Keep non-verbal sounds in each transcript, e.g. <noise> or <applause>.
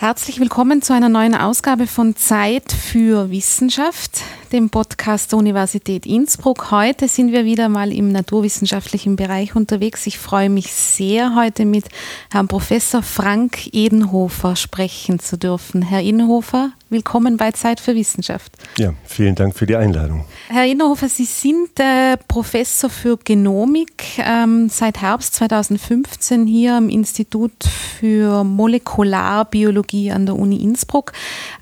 Herzlich willkommen zu einer neuen Ausgabe von Zeit für Wissenschaft, dem Podcast der Universität Innsbruck. Heute sind wir wieder mal im naturwissenschaftlichen Bereich unterwegs. Ich freue mich sehr, heute mit Herrn Professor Frank Edenhofer sprechen zu dürfen. Herr Edenhofer, willkommen bei Zeit für Wissenschaft. Ja, vielen Dank für die Einladung. Herr Edenhofer, Sie sind äh, Professor für Genomik ähm, seit Herbst 2015 hier am Institut für Molekularbiologie an der Uni Innsbruck.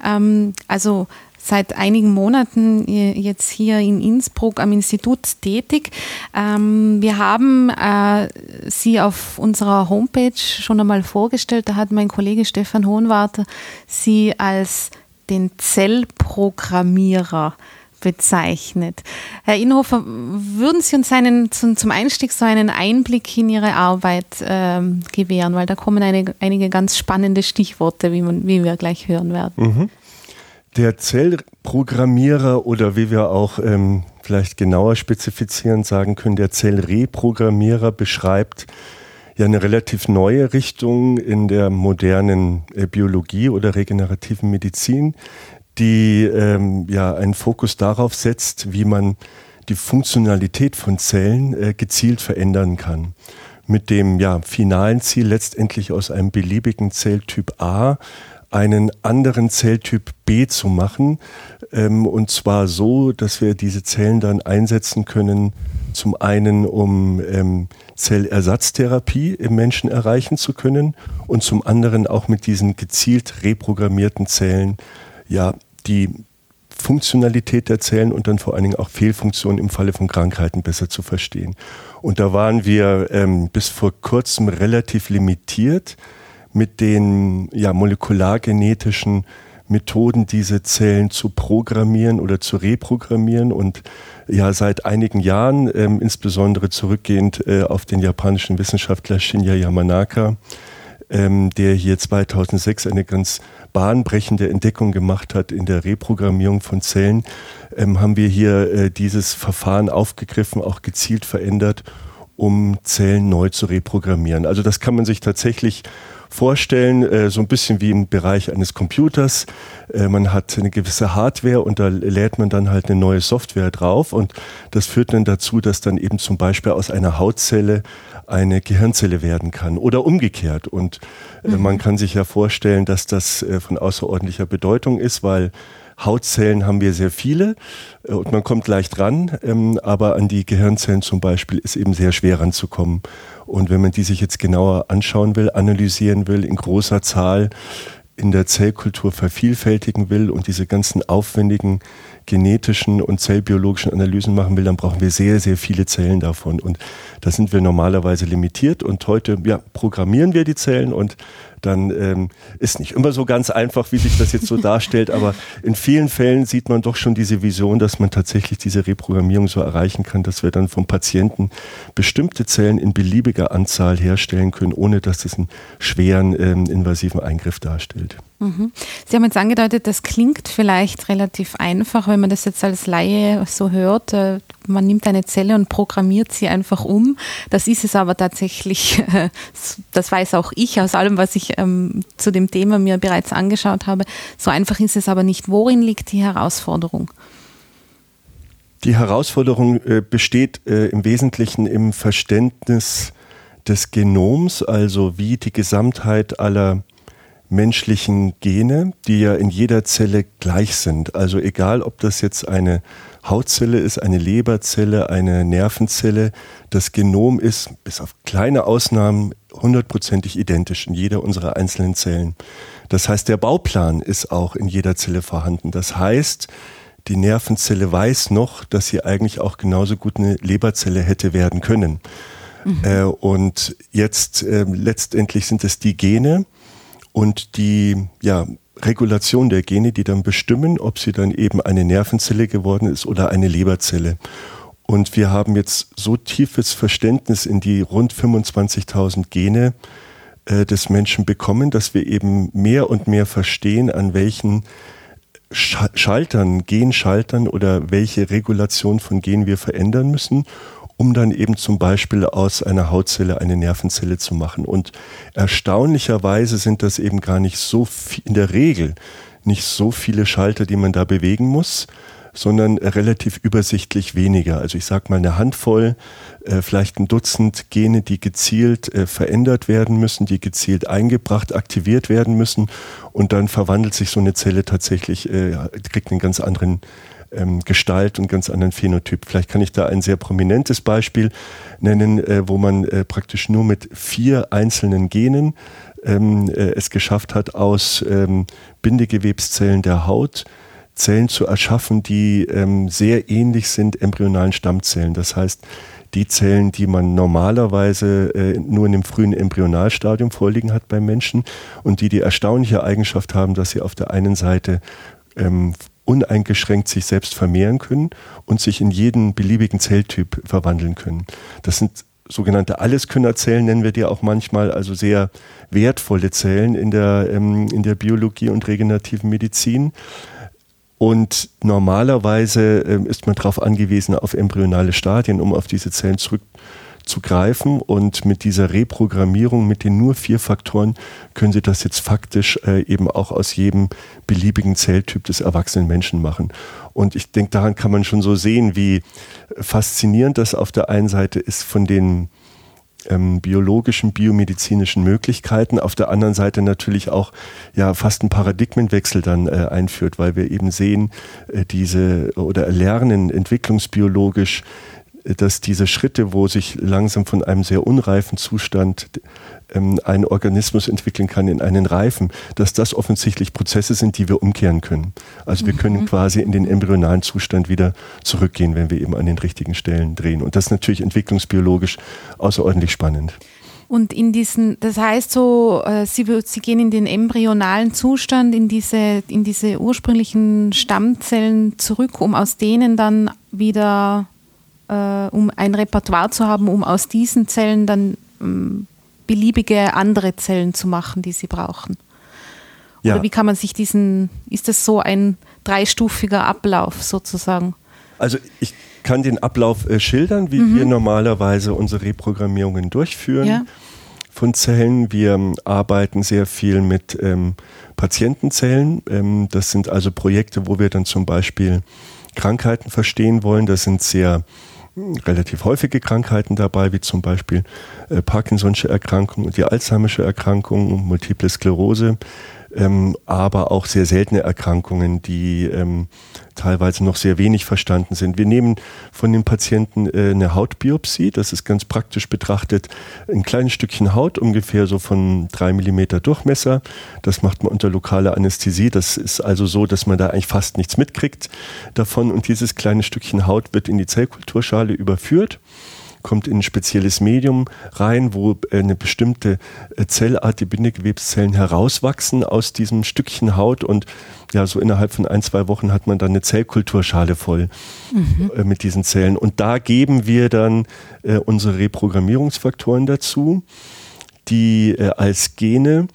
Ähm, also seit einigen Monaten jetzt hier in Innsbruck am Institut tätig. Ähm, wir haben äh, Sie auf unserer Homepage schon einmal vorgestellt. Da hat mein Kollege Stefan Hohenwarter Sie als den Zellprogrammierer bezeichnet. Herr Inhofer, würden Sie uns einen, zum Einstieg so einen Einblick in Ihre Arbeit ähm, gewähren, weil da kommen eine, einige ganz spannende Stichworte, wie, man, wie wir gleich hören werden. Mhm. Der Zellprogrammierer oder wie wir auch ähm, vielleicht genauer spezifizieren sagen können, der Zellreprogrammierer beschreibt ja eine relativ neue Richtung in der modernen äh, Biologie oder regenerativen Medizin, die ähm, ja einen Fokus darauf setzt, wie man die Funktionalität von Zellen äh, gezielt verändern kann. Mit dem ja, finalen Ziel, letztendlich aus einem beliebigen Zelltyp A einen anderen Zelltyp B zu machen. Ähm, und zwar so, dass wir diese Zellen dann einsetzen können, zum einen um ähm, Zellersatztherapie im Menschen erreichen zu können und zum anderen auch mit diesen gezielt reprogrammierten Zellen ja die Funktionalität der Zellen und dann vor allen Dingen auch Fehlfunktionen im Falle von Krankheiten besser zu verstehen. Und da waren wir ähm, bis vor kurzem relativ limitiert mit den ja, molekulargenetischen Methoden, diese Zellen zu programmieren oder zu reprogrammieren und ja seit einigen Jahren, ähm, insbesondere zurückgehend äh, auf den japanischen Wissenschaftler Shinya Yamanaka, ähm, der hier 2006 eine ganz bahnbrechende Entdeckung gemacht hat in der Reprogrammierung von Zellen, ähm, haben wir hier äh, dieses Verfahren aufgegriffen, auch gezielt verändert, um Zellen neu zu reprogrammieren. Also das kann man sich tatsächlich vorstellen, äh, so ein bisschen wie im Bereich eines Computers. Äh, man hat eine gewisse Hardware und da lädt man dann halt eine neue Software drauf und das führt dann dazu, dass dann eben zum Beispiel aus einer Hautzelle eine Gehirnzelle werden kann oder umgekehrt. Und äh, mhm. man kann sich ja vorstellen, dass das äh, von außerordentlicher Bedeutung ist, weil Hautzellen haben wir sehr viele äh, und man kommt leicht ran, ähm, aber an die Gehirnzellen zum Beispiel ist eben sehr schwer ranzukommen. Und wenn man die sich jetzt genauer anschauen will, analysieren will, in großer Zahl in der Zellkultur vervielfältigen will und diese ganzen aufwendigen genetischen und zellbiologischen Analysen machen will, dann brauchen wir sehr, sehr viele Zellen davon. Und da sind wir normalerweise limitiert. Und heute ja, programmieren wir die Zellen und dann ähm, ist nicht immer so ganz einfach, wie sich das jetzt so <laughs> darstellt, aber in vielen Fällen sieht man doch schon diese Vision, dass man tatsächlich diese Reprogrammierung so erreichen kann, dass wir dann vom Patienten bestimmte Zellen in beliebiger Anzahl herstellen können, ohne dass das einen schweren ähm, invasiven Eingriff darstellt. Mhm. Sie haben jetzt angedeutet, das klingt vielleicht relativ einfach, wenn man das jetzt als Laie so hört. Äh, man nimmt eine Zelle und programmiert sie einfach um. Das ist es aber tatsächlich, <laughs> das weiß auch ich aus allem, was ich ähm, zu dem Thema mir bereits angeschaut habe. So einfach ist es aber nicht. Worin liegt die Herausforderung? Die Herausforderung äh, besteht äh, im Wesentlichen im Verständnis des Genoms, also wie die Gesamtheit aller menschlichen Gene, die ja in jeder Zelle gleich sind. Also egal, ob das jetzt eine Hautzelle ist, eine Leberzelle, eine Nervenzelle, das Genom ist bis auf kleine Ausnahmen hundertprozentig identisch in jeder unserer einzelnen Zellen. Das heißt, der Bauplan ist auch in jeder Zelle vorhanden. Das heißt, die Nervenzelle weiß noch, dass sie eigentlich auch genauso gut eine Leberzelle hätte werden können. Mhm. Äh, und jetzt äh, letztendlich sind es die Gene, und die ja, Regulation der Gene, die dann bestimmen, ob sie dann eben eine Nervenzelle geworden ist oder eine Leberzelle. Und wir haben jetzt so tiefes Verständnis in die rund 25.000 Gene äh, des Menschen bekommen, dass wir eben mehr und mehr verstehen, an welchen Schaltern, Genschaltern oder welche Regulation von Genen wir verändern müssen, um dann eben zum Beispiel aus einer Hautzelle eine Nervenzelle zu machen. Und erstaunlicherweise sind das eben gar nicht so viel, in der Regel nicht so viele Schalter, die man da bewegen muss, sondern relativ übersichtlich weniger. Also ich sage mal eine Handvoll, äh, vielleicht ein Dutzend Gene, die gezielt äh, verändert werden müssen, die gezielt eingebracht, aktiviert werden müssen und dann verwandelt sich so eine Zelle tatsächlich, äh, kriegt einen ganz anderen ähm, Gestalt und ganz anderen Phänotyp. Vielleicht kann ich da ein sehr prominentes Beispiel nennen, äh, wo man äh, praktisch nur mit vier einzelnen Genen ähm, äh, es geschafft hat, aus ähm, Bindegewebszellen der Haut Zellen zu erschaffen, die ähm, sehr ähnlich sind embryonalen Stammzellen. Das heißt, die Zellen, die man normalerweise äh, nur in dem frühen Embryonalstadium vorliegen hat beim Menschen und die die erstaunliche Eigenschaft haben, dass sie auf der einen Seite ähm, uneingeschränkt sich selbst vermehren können und sich in jeden beliebigen Zelltyp verwandeln können. Das sind sogenannte Alleskönnerzellen, nennen wir die auch manchmal, also sehr wertvolle Zellen in der, ähm, in der Biologie und regenerativen Medizin. Und normalerweise äh, ist man darauf angewiesen, auf embryonale Stadien, um auf diese Zellen zurückzugreifen. Und mit dieser Reprogrammierung, mit den nur vier Faktoren, können Sie das jetzt faktisch äh, eben auch aus jedem beliebigen Zelltyp des erwachsenen Menschen machen. Und ich denke, daran kann man schon so sehen, wie faszinierend das auf der einen Seite ist von den ähm, biologischen, biomedizinischen Möglichkeiten, auf der anderen Seite natürlich auch ja fast einen Paradigmenwechsel dann äh, einführt, weil wir eben sehen, äh, diese oder lernen entwicklungsbiologisch, dass diese Schritte, wo sich langsam von einem sehr unreifen Zustand ähm, ein Organismus entwickeln kann in einen Reifen, dass das offensichtlich Prozesse sind, die wir umkehren können. Also wir können mhm. quasi in den embryonalen Zustand wieder zurückgehen, wenn wir eben an den richtigen Stellen drehen. Und das ist natürlich entwicklungsbiologisch außerordentlich spannend. Und in diesen, das heißt so, äh, sie, sie gehen in den embryonalen Zustand, in diese, in diese ursprünglichen Stammzellen zurück, um aus denen dann wieder, äh, um ein Repertoire zu haben, um aus diesen Zellen dann ähm, beliebige andere Zellen zu machen, die sie brauchen? Oder ja. wie kann man sich diesen, ist das so ein dreistufiger Ablauf sozusagen? Also ich kann den Ablauf äh, schildern, wie mhm. wir normalerweise unsere Reprogrammierungen durchführen ja. von Zellen. Wir ähm, arbeiten sehr viel mit ähm, Patientenzellen. Ähm, das sind also Projekte, wo wir dann zum Beispiel Krankheiten verstehen wollen. Das sind sehr relativ häufige Krankheiten dabei, wie zum Beispiel äh, Parkinson'sche Erkrankung und die Alzheimersche Erkrankung, Multiple Sklerose ähm, aber auch sehr seltene Erkrankungen, die ähm, teilweise noch sehr wenig verstanden sind. Wir nehmen von den Patienten äh, eine Hautbiopsie, das ist ganz praktisch betrachtet ein kleines Stückchen Haut, ungefähr so von drei Millimeter Durchmesser. Das macht man unter lokaler Anästhesie. Das ist also so, dass man da eigentlich fast nichts mitkriegt davon und dieses kleine Stückchen Haut wird in die Zellkulturschale überführt kommt in ein spezielles Medium rein, wo äh, eine bestimmte äh, Zellart, die Bindegewebszellen herauswachsen aus diesem Stückchen Haut und ja, so innerhalb von ein, zwei Wochen hat man dann eine Zellkulturschale voll mhm. Äh, mit diesen Zellen. Und da geben wir dann unsere Reprogrammierungsfaktoren dazu, die als Gene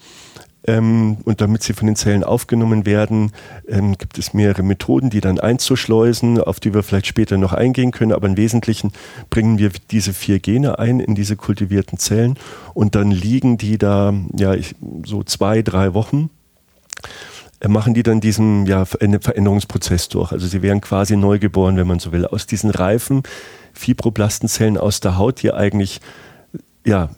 ähm, und damit sie von den Zellen aufgenommen werden, ähm, gibt es mehrere Methoden, die dann einzuschleusen, auf die wir vielleicht später noch eingehen können. Aber im Wesentlichen bringen wir diese vier Gene ein in diese kultivierten Zellen und dann liegen die da ja so zwei, drei Wochen äh, machen die dann diesen ja, Veränderungsprozess durch. Also sie werden quasi neu geboren, wenn man so will, aus diesen reifen Fibroblastenzellen aus der Haut, die eigentlich ja,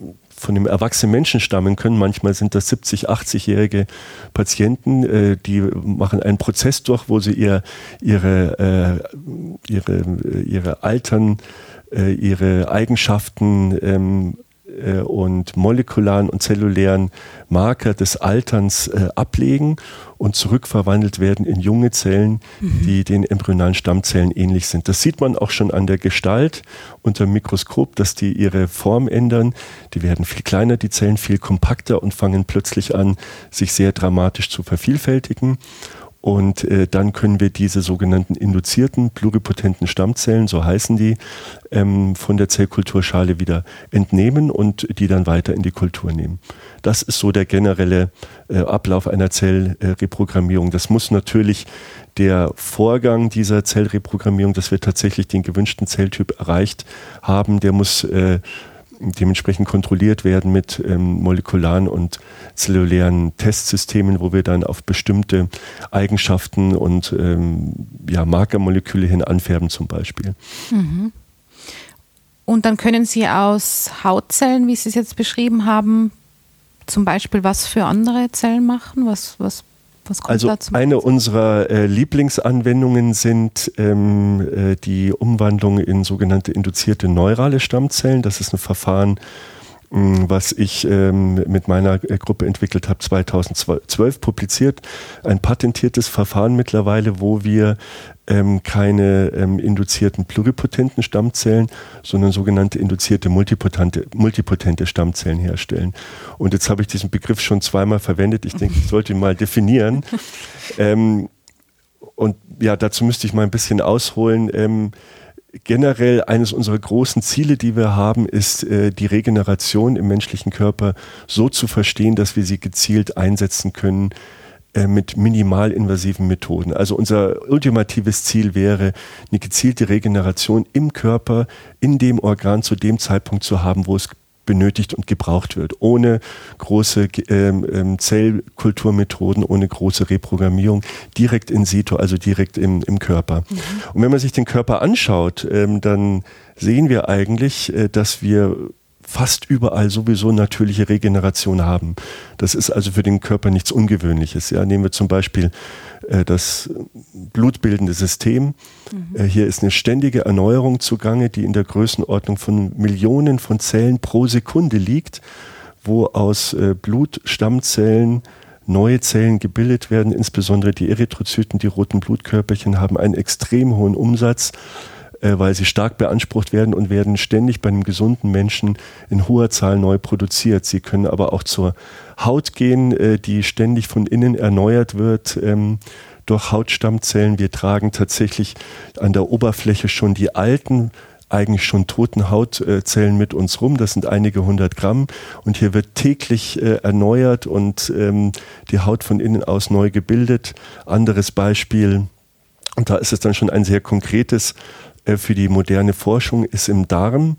von dem erwachsenen Menschen stammen können. Manchmal sind das 70, 80-jährige Patienten, äh, die machen einen Prozess durch, wo sie ihr, ihre, äh, ihre, ihre Altern, äh, ihre Eigenschaften ähm, äh, und molekularen und zellulären Marker des Alterns äh, ablegen und zurückverwandelt werden in junge Zellen, mhm. die den embryonalen Stammzellen ähnlich sind. Das sieht man auch schon an der Gestalt unter dem Mikroskop, dass die ihre Form ändern. Die werden viel kleiner, die Zellen viel kompakter und fangen plötzlich an, sich sehr dramatisch zu vervielfältigen. Und äh, dann können wir diese sogenannten induzierten pluripotenten Stammzellen, so heißen die, ähm, von der Zellkulturschale wieder entnehmen und die dann weiter in die Kultur nehmen. Das ist so der generelle äh, Ablauf einer Zellreprogrammierung. das muss natürlich der Vorgang dieser Zellreprogrammierung, dass wir tatsächlich den gewünschten Zelltyp erreicht haben, der muss äh, dementsprechend kontrolliert werden mit ähm, molekularen und zellulären Testsystemen, wo wir dann auf bestimmte Eigenschaften und ähm, ja, Markermoleküle hin anfärben zum Beispiel. Mhm. Und dann können Sie aus Hautzellen, wie Sie es jetzt beschrieben haben, zum Beispiel was für andere Zellen machen? Was, was also dazu? Eine unserer äh, Lieblingsanwendungen sind ähm, äh, die Umwandlung in sogenannte induzierte neurale Stammzellen. Das ist ein Verfahren, was ich ähm, mit meiner äh, Gruppe entwickelt habe, 2012 publiziert. Ein patentiertes Verfahren mittlerweile, wo wir ähm, keine ähm, induzierten pluripotenten Stammzellen, sondern sogenannte induzierte multipotente, multipotente Stammzellen herstellen. Und jetzt habe ich diesen Begriff schon zweimal verwendet. Ich denke, ich sollte ihn mal definieren. <laughs> ähm, und ja, dazu müsste ich mal ein bisschen ausholen. Generell eines unserer großen Ziele, die wir haben, ist äh, die Regeneration im menschlichen Körper so zu verstehen, dass wir sie gezielt einsetzen können äh, mit minimalinvasiven Methoden. Also unser ultimatives Ziel wäre, eine gezielte Regeneration im Körper, in dem Organ zu dem Zeitpunkt zu haben, wo es benötigt und gebraucht wird, ohne große ähm, ähm, Zellkulturmethoden, ohne große Reprogrammierung, direkt in situ, also direkt im, im Körper. Mhm. Und wenn man sich den Körper anschaut, ähm, dann sehen wir eigentlich, äh, dass wir fast überall sowieso natürliche Regeneration haben. Das ist also für den Körper nichts Ungewöhnliches. Ja, nehmen wir zum Beispiel äh, das blutbildende System. Mhm. Äh, hier ist eine ständige Erneuerung zugange, die in der Größenordnung von Millionen von Zellen pro Sekunde liegt, wo aus äh, Blutstammzellen neue Zellen gebildet werden, insbesondere die Erythrozyten, die roten Blutkörperchen haben einen extrem hohen Umsatz äh, weil sie stark beansprucht werden und werden ständig bei einem gesunden Menschen in hoher Zahl neu produziert. Sie können aber auch zur Haut gehen, äh, die ständig von innen erneuert wird. Ähm, durch Hautstammzellen. Wir tragen tatsächlich an der Oberfläche schon die alten eigentlich schon toten Hautzellen mit uns rum. Das sind einige hundert Gramm. Und hier wird täglich äh, erneuert und ähm, die Haut von innen aus neu gebildet. Anderes Beispiel, und da ist es dann schon ein sehr konkretes für die moderne Forschung ist im Darm.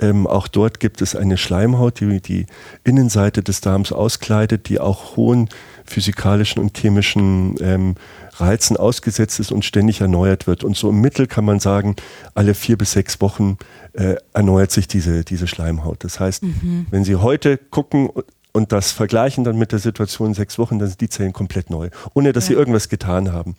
Ähm, auch dort gibt es eine Schleimhaut, die die Innenseite des Darms auskleidet, die auch hohen physikalischen und chemischen ähm, Reizen ausgesetzt ist und ständig erneuert wird. Und so im Mittel kann man sagen, alle vier bis sechs Wochen äh, erneuert sich diese, diese Schleimhaut. Das heißt, mhm. wenn Sie heute gucken und das vergleichen dann mit der Situation in sechs Wochen, dann sind die Zellen komplett neu, ohne dass ja. sie irgendwas getan haben.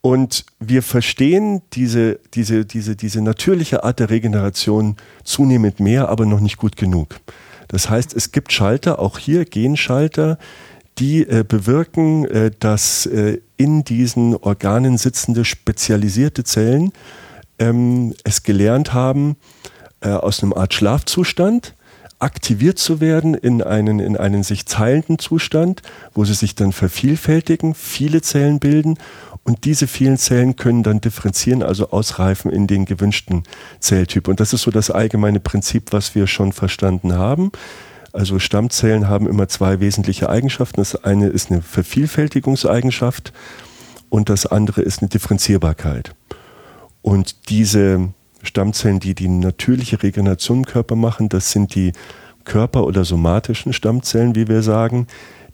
Und wir verstehen diese, diese, diese, diese natürliche Art der Regeneration zunehmend mehr, aber noch nicht gut genug. Das heißt, es gibt Schalter, auch hier Genschalter, die äh, bewirken, äh, dass äh, in diesen Organen sitzende spezialisierte Zellen ähm, es gelernt haben, äh, aus einem Art Schlafzustand aktiviert zu werden in einen, in einen sich teilenden Zustand, wo sie sich dann vervielfältigen, viele Zellen bilden und diese vielen Zellen können dann differenzieren, also ausreifen in den gewünschten Zelltyp. Und das ist so das allgemeine Prinzip, was wir schon verstanden haben. Also Stammzellen haben immer zwei wesentliche Eigenschaften. Das eine ist eine Vervielfältigungseigenschaft und das andere ist eine Differenzierbarkeit. Und diese Stammzellen, die die natürliche Regeneration im Körper machen, das sind die Körper- oder somatischen Stammzellen, wie wir sagen.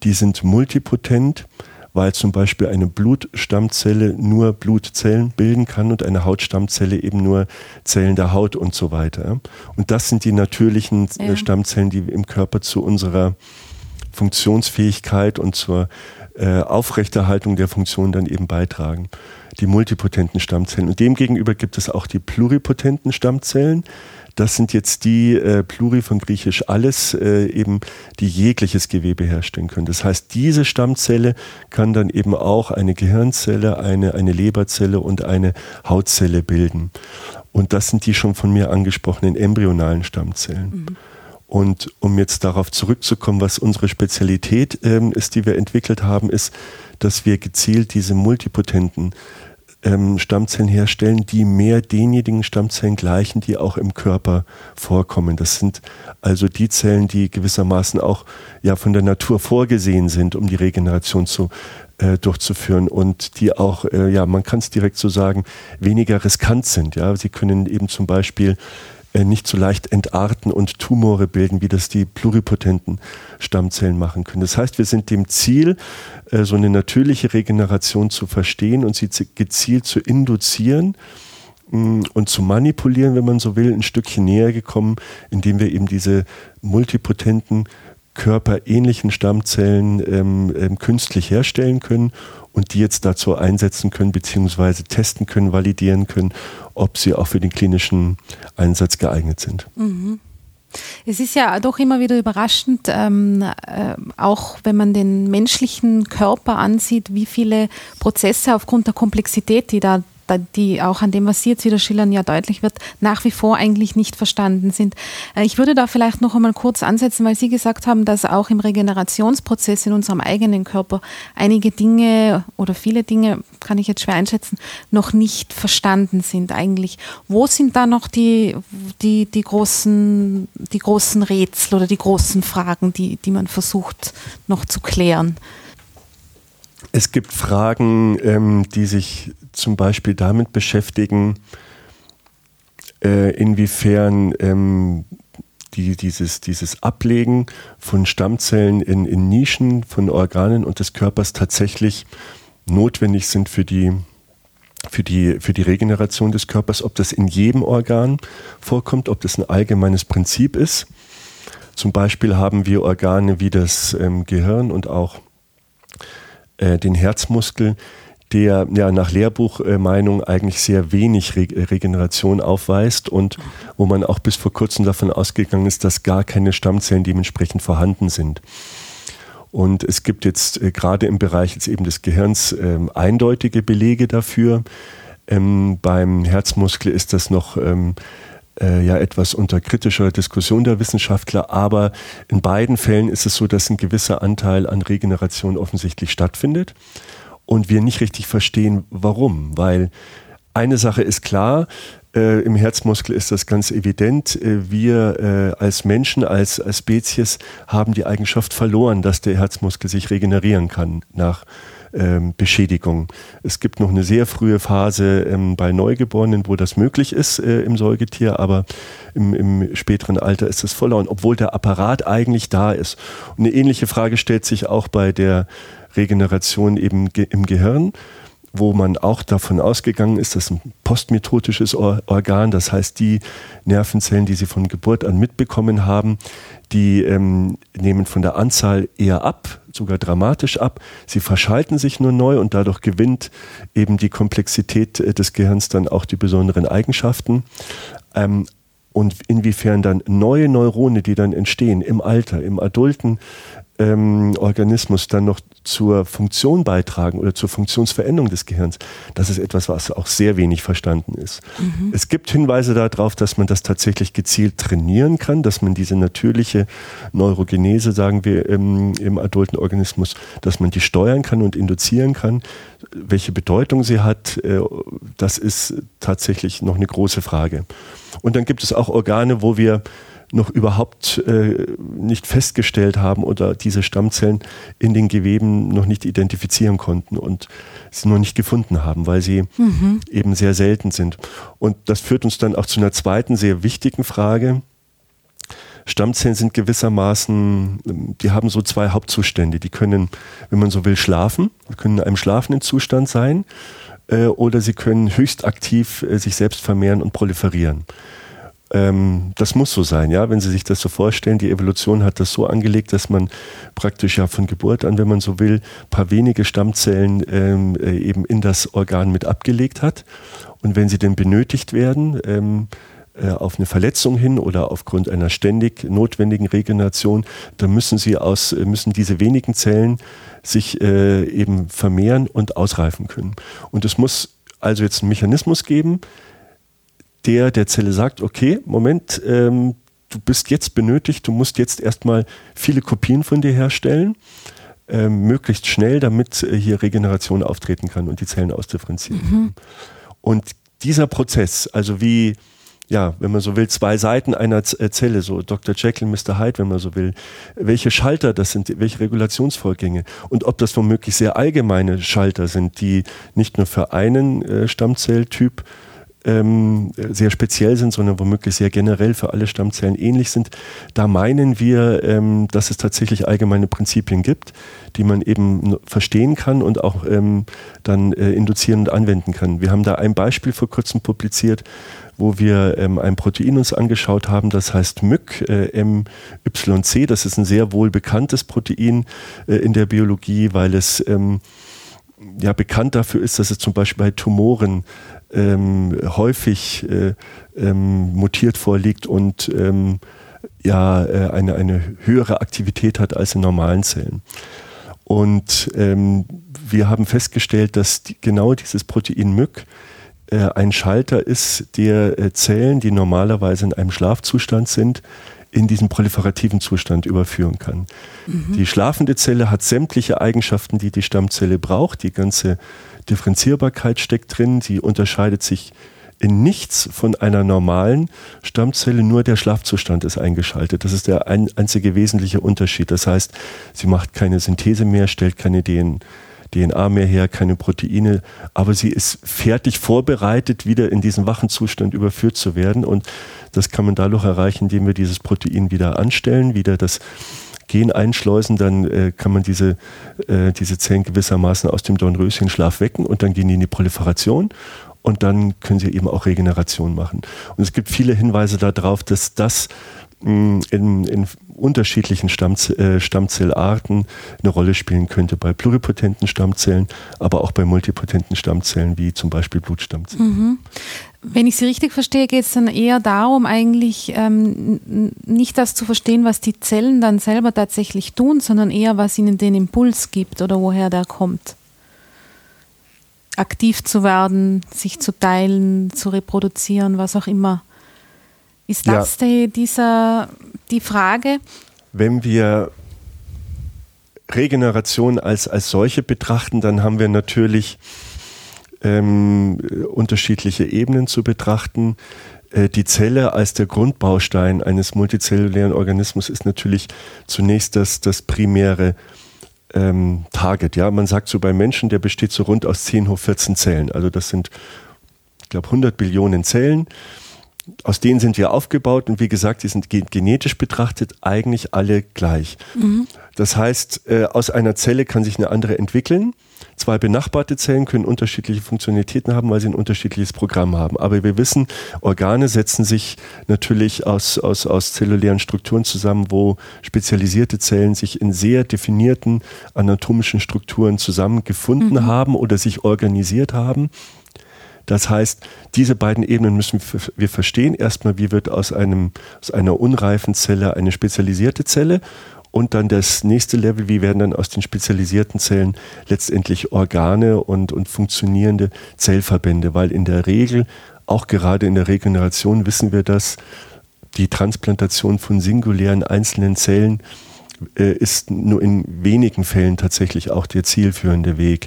Die sind multipotent weil zum Beispiel eine Blutstammzelle nur Blutzellen bilden kann und eine Hautstammzelle eben nur Zellen der Haut und so weiter. Und das sind die natürlichen äh, ja. Stammzellen, die im Körper zu unserer Funktionsfähigkeit und zur äh, Aufrechterhaltung der Funktion dann eben beitragen. Die multipotenten Stammzellen. Und demgegenüber gibt es auch die pluripotenten Stammzellen. Das sind jetzt die äh, Pluri von Griechisch alles, äh, eben die jegliches Gewebe herstellen können. Das heißt, diese Stammzelle kann dann eben auch eine Gehirnzelle, eine, eine Leberzelle und eine Hautzelle bilden. Und das sind die schon von mir angesprochenen embryonalen Stammzellen. Mhm. Und um jetzt darauf zurückzukommen, was unsere Spezialität ähm, ist, die wir entwickelt haben, ist, dass wir gezielt diese multipotenten ähm, Stammzellen herstellen, die mehr denjenigen Stammzellen gleichen, die auch im Körper vorkommen. Das sind also die Zellen, die gewissermaßen auch ja von der Natur vorgesehen sind, um die Regeneration zu äh, durchzuführen und die auch, äh, ja, man kann es direkt so sagen, weniger riskant sind. Ja, sie können eben zum Beispiel nicht so leicht entarten und Tumore bilden, wie das die pluripotenten Stammzellen machen können. Das heißt, wir sind dem Ziel, äh, so eine natürliche Regeneration zu verstehen und sie gezielt zu induzieren mm, und zu manipulieren, wenn man so will, ein Stückchen näher gekommen, indem wir eben diese multipotenten körperähnlichen Stammzellen ähm, ähm, künstlich herstellen können und die jetzt dazu einsetzen können, beziehungsweise testen können, validieren können, ob sie auch für den klinischen Einsatz geeignet sind. Mhm. Es ist ja doch immer wieder überraschend, ähm, äh, auch wenn man den menschlichen Körper ansieht, wie viele Prozesse aufgrund der Komplexität, die da die auch an dem, was Sie jetzt wieder schildern, ja deutlich wird, nach wie vor eigentlich nicht verstanden sind. Äh, ich würde da vielleicht noch einmal kurz ansetzen, weil Sie gesagt haben, dass auch im Regenerationsprozess in unserem eigenen Körper einige Dinge oder viele Dinge, kann ich jetzt schwer einschätzen, noch nicht verstanden sind eigentlich. Wo sind da noch die, die, die, großen, die großen Rätsel oder die großen Fragen, die, die man versucht noch zu klären? Es gibt Fragen, ähm, die sich zum Beispiel damit beschäftigen, äh, inwiefern ähm, die, dieses, dieses Ablegen von Stammzellen in, in Nischen von Organen und des Körpers tatsächlich notwendig sind für die, für, die, für die Regeneration des Körpers, ob das in jedem Organ vorkommt, ob das ein allgemeines Prinzip ist. Zum Beispiel haben wir Organe wie das ähm, Gehirn und auch äh, den Herzmuskel, der ja nach Lehrbuchmeinung äh, eigentlich sehr wenig Re Regeneration aufweist und wo man auch bis vor kurzem davon ausgegangen ist, dass gar keine Stammzellen dementsprechend vorhanden sind. Und es gibt jetzt äh, gerade im Bereich jetzt eben des Gehirns äh, eindeutige Belege dafür. Ähm, beim Herzmuskel ist das noch ähm, äh, ja etwas unter kritischer Diskussion der Wissenschaftler, aber in beiden Fällen ist es so, dass ein gewisser Anteil an Regeneration offensichtlich stattfindet und wir nicht richtig verstehen, warum. Weil eine Sache ist klar, äh, im Herzmuskel ist das ganz evident. Äh, wir äh, als Menschen, als, als Spezies haben die Eigenschaft verloren, dass der Herzmuskel sich regenerieren kann nach ähm, Beschädigung. Es gibt noch eine sehr frühe Phase ähm, bei Neugeborenen, wo das möglich ist äh, im Säugetier, aber im, im, späteren Alter ist es verloren, obwohl der Apparat eigentlich da ist. Und eine ähnliche Frage stellt sich auch bei der Regeneration eben ge im Gehirn wo man auch davon ausgegangen ist, dass ein postmitotisches Organ, das heißt die Nervenzellen, die sie von Geburt an mitbekommen haben, die ähm, nehmen von der Anzahl eher ab, sogar dramatisch ab. Sie verschalten sich nur neu und dadurch gewinnt eben die Komplexität äh, des Gehirns dann auch die besonderen Eigenschaften. Ähm, und inwiefern dann neue Neurone, die dann entstehen im Alter, im adulten ähm, Organismus dann noch zur Funktion beitragen oder zur Funktionsveränderung des Gehirns, das ist etwas, was auch sehr wenig verstanden ist. Mhm. Es gibt Hinweise darauf, dass man das tatsächlich gezielt trainieren kann, dass man diese natürliche Neurogenese, sagen wir, im, im adulten Organismus, dass man die steuern kann und induzieren kann. Welche Bedeutung sie hat, äh, das ist tatsächlich noch eine große Frage. Und dann gibt es auch Organe, wo wir noch überhaupt äh, nicht festgestellt haben oder diese Stammzellen in den Geweben noch nicht identifizieren konnten und sie noch nicht gefunden haben, weil sie mhm. eben sehr selten sind. Und das führt uns dann auch zu einer zweiten sehr wichtigen Frage. Stammzellen sind gewissermaßen, die haben so zwei Hauptzustände. Die können, wenn man so will, schlafen, können in einem schlafenden Zustand sein äh, oder sie können höchst aktiv äh, sich selbst vermehren und proliferieren ähm, das muss so sein, ja. Wenn Sie sich das so vorstellen, die Evolution hat das so angelegt, dass man praktisch ja von Geburt an, wenn man so will, paar wenige Stammzellen ähm, äh, eben in das Organ mit abgelegt hat. Und wenn sie denn benötigt werden, ähm, äh, auf eine Verletzung hin oder aufgrund einer ständig notwendigen Regeneration, dann müssen sie aus, äh, müssen diese wenigen Zellen sich äh, eben vermehren und ausreifen können. Und es muss also jetzt einen Mechanismus geben, der der Zelle sagt, okay, Moment, ähm, du bist jetzt benötigt, du musst jetzt erstmal viele Kopien von dir herstellen, äh, möglichst schnell, damit äh, hier Regeneration auftreten kann und die Zellen ausdifferenzieren. Mhm. Und dieser Prozess, also wie ja, wenn man so will, zwei Seiten einer äh, Zelle, so Dr. Jekyll, Mr. Hyde, wenn man so will. Welche Schalter das sind, welche Regulationsvorgänge und ob das womöglich sehr allgemeine Schalter sind, die nicht nur für einen äh, Stammzelltyp ähm, sehr speziell sind, sondern womöglich sehr generell für alle Stammzellen ähnlich sind. Da meinen wir, ähm, dass es tatsächlich allgemeine Prinzipien gibt, die man eben verstehen kann und auch ähm, dann äh, induzieren und anwenden kann. Wir haben da ein Beispiel vor kurzem publiziert, wo wir ähm, ein Protein uns angeschaut haben, das heißt MYC, äh, MYC. Das ist ein sehr wohl bekanntes Protein äh, in der Biologie, weil es ähm, ja bekannt dafür ist, dass es zum Beispiel bei Tumoren ähm, häufig äh, ähm, mutiert vorliegt und ähm, ja äh, eine, eine höhere Aktivität hat als in normalen Zellen. Und ähm, wir haben festgestellt, dass die, genau dieses Protein MYC äh, ein Schalter ist, der äh, Zellen, die normalerweise in einem Schlafzustand sind, in diesen proliferativen Zustand überführen kann. Mhm. Die schlafende Zelle hat sämtliche Eigenschaften, die die Stammzelle braucht. Die ganze Differenzierbarkeit steckt drin. Sie unterscheidet sich in nichts von einer normalen Stammzelle, nur der Schlafzustand ist eingeschaltet. Das ist der ein, einzige wesentliche Unterschied. Das heißt, sie macht keine Synthese mehr, stellt keine DNA DNA mehr her, keine Proteine, aber sie ist fertig vorbereitet, wieder in diesen wachen Zustand überführt zu werden. Und das kann man dadurch erreichen, indem wir dieses Protein wieder anstellen, wieder das Gen einschleusen, dann äh, kann man diese, äh, diese Zellen gewissermaßen aus dem Dornröschenschlaf wecken und dann gehen die in die Proliferation und dann können sie eben auch Regeneration machen. Und es gibt viele Hinweise darauf, dass das in, in unterschiedlichen Stammz äh, Stammzellarten eine Rolle spielen könnte, bei pluripotenten Stammzellen, aber auch bei multipotenten Stammzellen, wie zum Beispiel Blutstammzellen. Mhm. Wenn ich Sie richtig verstehe, geht es dann eher darum, eigentlich ähm, nicht das zu verstehen, was die Zellen dann selber tatsächlich tun, sondern eher, was ihnen den Impuls gibt oder woher der kommt. Aktiv zu werden, sich zu teilen, zu reproduzieren, was auch immer. Ist das ja. die, dieser, die Frage? Wenn wir Regeneration als, als solche betrachten, dann haben wir natürlich ähm, unterschiedliche Ebenen zu betrachten. Äh, die Zelle als der Grundbaustein eines multizellulären Organismus ist natürlich zunächst das, das primäre ähm, Target. Ja, man sagt so bei Menschen, der besteht so rund aus 10 hoch 14 Zellen. Also das sind, ich glaube, 100 Billionen Zellen aus denen sind wir aufgebaut und wie gesagt, die sind genetisch betrachtet eigentlich alle gleich. Mhm. Das heißt, äh, aus einer Zelle kann sich eine andere entwickeln. Zwei benachbarte Zellen können unterschiedliche Funktionalitäten haben, weil sie ein unterschiedliches Programm haben. Aber wir wissen, Organe setzen sich natürlich aus, aus, aus zellulären Strukturen zusammen, wo spezialisierte Zellen sich in sehr definierten anatomischen Strukturen zusammengefunden mhm. haben oder sich organisiert haben. Das heißt, diese beiden Ebenen müssen wir verstehen. Erstmal, wie wird aus, einem, aus einer unreifen Zelle eine spezialisierte Zelle? Und dann das nächste Level, wie werden dann aus den spezialisierten Zellen letztendlich Organe und, und funktionierende Zellverbände? Weil in der Regel, auch gerade in der Regeneration, wissen wir das, die Transplantation von singulären einzelnen Zellen äh, ist nur in wenigen Fällen tatsächlich auch der zielführende Weg.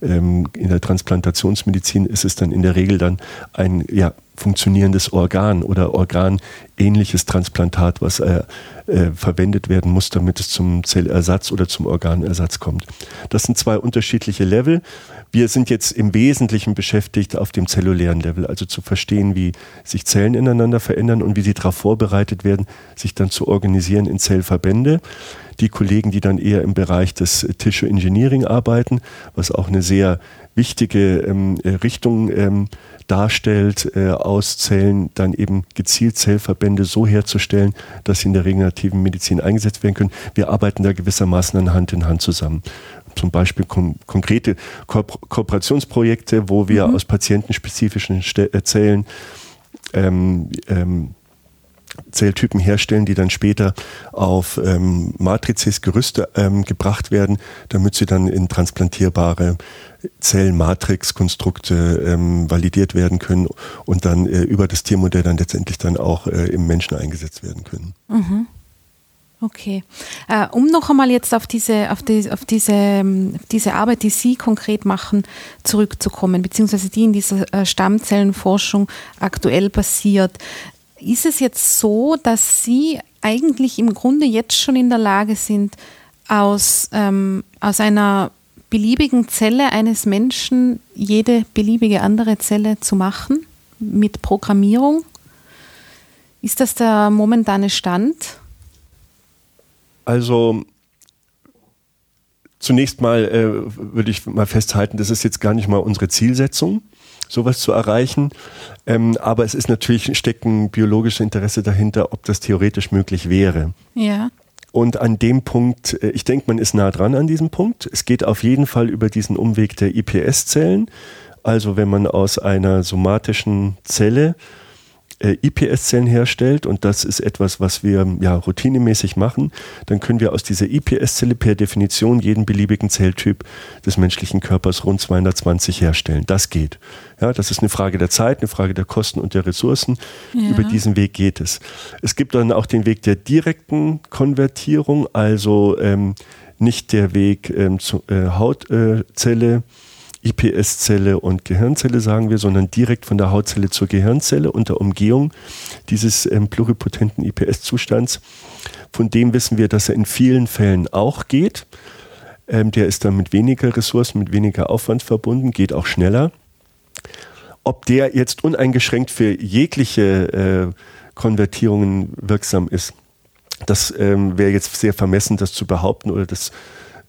Ähm, in der Transplantationsmedizin ist es dann in der Regel dann ein ja, funktionierendes Organ oder organähnliches Transplantat, was äh, äh, verwendet werden muss, damit es zum Zellersatz oder zum Organersatz kommt. Das sind zwei unterschiedliche Level. Wir sind jetzt im Wesentlichen beschäftigt auf dem zellulären Level, also zu verstehen, wie sich Zellen ineinander verändern und wie sie darauf vorbereitet werden, sich dann zu organisieren in Zellverbände die Kollegen, die dann eher im Bereich des Tissue Engineering arbeiten, was auch eine sehr wichtige ähm, äh, Richtung ähm, darstellt, äh, aus Zellen dann eben gezielt Zellverbände so herzustellen, dass sie in der regenerativen Medizin eingesetzt werden können. Wir arbeiten da gewissermaßen an Hand in Hand zusammen. Zum Beispiel kon konkrete Ko Kooperationsprojekte, wo wir mhm. aus patientenspezifischen Ste äh, Zellen ähm, ähm, Zelltypen herstellen, die dann später auf ähm, Matrizes Gerüste ähm, gebracht werden, damit sie dann in transplantierbare Zellmatrix-Konstrukte ähm, validiert werden können und dann äh, über das Tiermodell dann letztendlich dann auch äh, im Menschen eingesetzt werden können. Mhm. Okay. Äh, um noch einmal jetzt auf diese, auf, die, auf diese, ähm, diese Arbeit, die Sie konkret machen, zurückzukommen, beziehungsweise die in dieser äh, Stammzellenforschung aktuell passiert. Ist es jetzt so, dass Sie eigentlich im Grunde jetzt schon in der Lage sind, aus, ähm, aus einer beliebigen Zelle eines Menschen jede beliebige andere Zelle zu machen mit Programmierung? Ist das der momentane Stand? Also zunächst mal äh, würde ich mal festhalten, das ist jetzt gar nicht mal unsere Zielsetzung, sowas zu erreichen. Ähm, aber es ist natürlich, steckt ein biologisches Interesse dahinter, ob das theoretisch möglich wäre. Ja. Und an dem Punkt, äh, ich denke, man ist nah dran an diesem Punkt. Es geht auf jeden Fall über diesen Umweg der IPS-Zellen. Also wenn man aus einer somatischen Zelle äh, IPS-Zellen herstellt, und das ist etwas, was wir ja routinemäßig machen, dann können wir aus dieser IPS-Zelle per Definition jeden beliebigen Zelltyp des menschlichen Körpers rund 220 herstellen. Das geht. Ja, das ist eine Frage der Zeit, eine Frage der Kosten und der Ressourcen. Ja. Über diesen Weg geht es. Es gibt dann auch den Weg der direkten Konvertierung, also ähm, nicht der Weg ähm, zur äh, Hautzelle. Äh, IPS-Zelle und Gehirnzelle, sagen wir, sondern direkt von der Hautzelle zur Gehirnzelle unter Umgehung dieses ähm, pluripotenten IPS-Zustands. Von dem wissen wir, dass er in vielen Fällen auch geht. Ähm, der ist dann mit weniger Ressourcen, mit weniger Aufwand verbunden, geht auch schneller. Ob der jetzt uneingeschränkt für jegliche äh, Konvertierungen wirksam ist, das ähm, wäre jetzt sehr vermessen, das zu behaupten oder das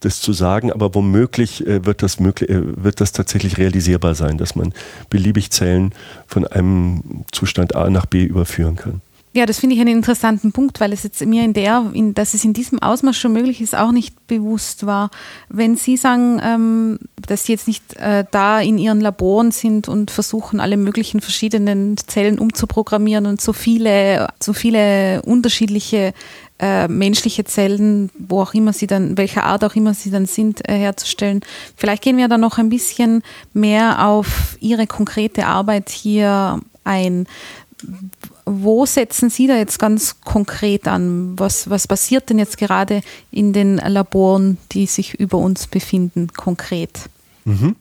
das zu sagen, aber womöglich äh, wird, das möglich, äh, wird das tatsächlich realisierbar sein, dass man beliebig Zellen von einem Zustand A nach B überführen kann. Ja, das finde ich einen interessanten Punkt, weil es jetzt mir in der, in, dass es in diesem Ausmaß schon möglich ist, auch nicht bewusst war. Wenn Sie sagen, ähm, dass Sie jetzt nicht äh, da in Ihren Laboren sind und versuchen, alle möglichen verschiedenen Zellen umzuprogrammieren und so viele, so viele unterschiedliche äh, menschliche Zellen, wo auch immer sie dann, welcher Art auch immer sie dann sind, äh, herzustellen. Vielleicht gehen wir da noch ein bisschen mehr auf Ihre konkrete Arbeit hier ein. Wo setzen Sie da jetzt ganz konkret an? Was, was passiert denn jetzt gerade in den Laboren, die sich über uns befinden, konkret? Mhm.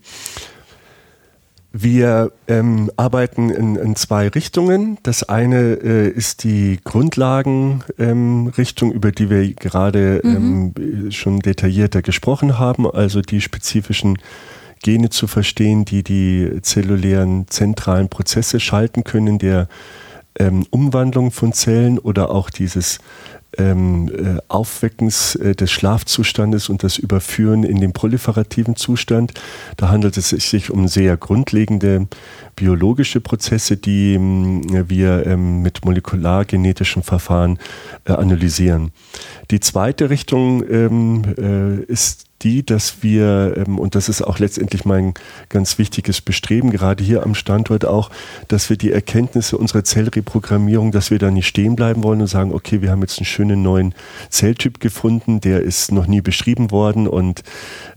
Wir ähm, arbeiten in, in, zwei Richtungen. Das eine äh, ist die Grundlagenrichtung, ähm, über die wir gerade mhm. ähm, schon detaillierter gesprochen haben, also die spezifischen Gene zu verstehen, die die zellulären zentralen Prozesse schalten können, der ähm, Umwandlung von Zellen oder auch dieses ähm, äh, Aufweckens äh, des Schlafzustandes und das Überführen in den proliferativen Zustand. Da handelt es sich um sehr grundlegende biologische Prozesse, die äh, wir ähm, mit molekulargenetischen Verfahren äh, analysieren. Die zweite Richtung ähm, äh, ist die, dass wir, ähm, und das ist auch letztendlich mein ganz wichtiges Bestreben, gerade hier am Standort auch, dass wir die Erkenntnisse unserer Zellreprogrammierung, dass wir da nicht stehen bleiben wollen und sagen, okay, wir haben jetzt einen schönen neuen Zelltyp gefunden, der ist noch nie beschrieben worden und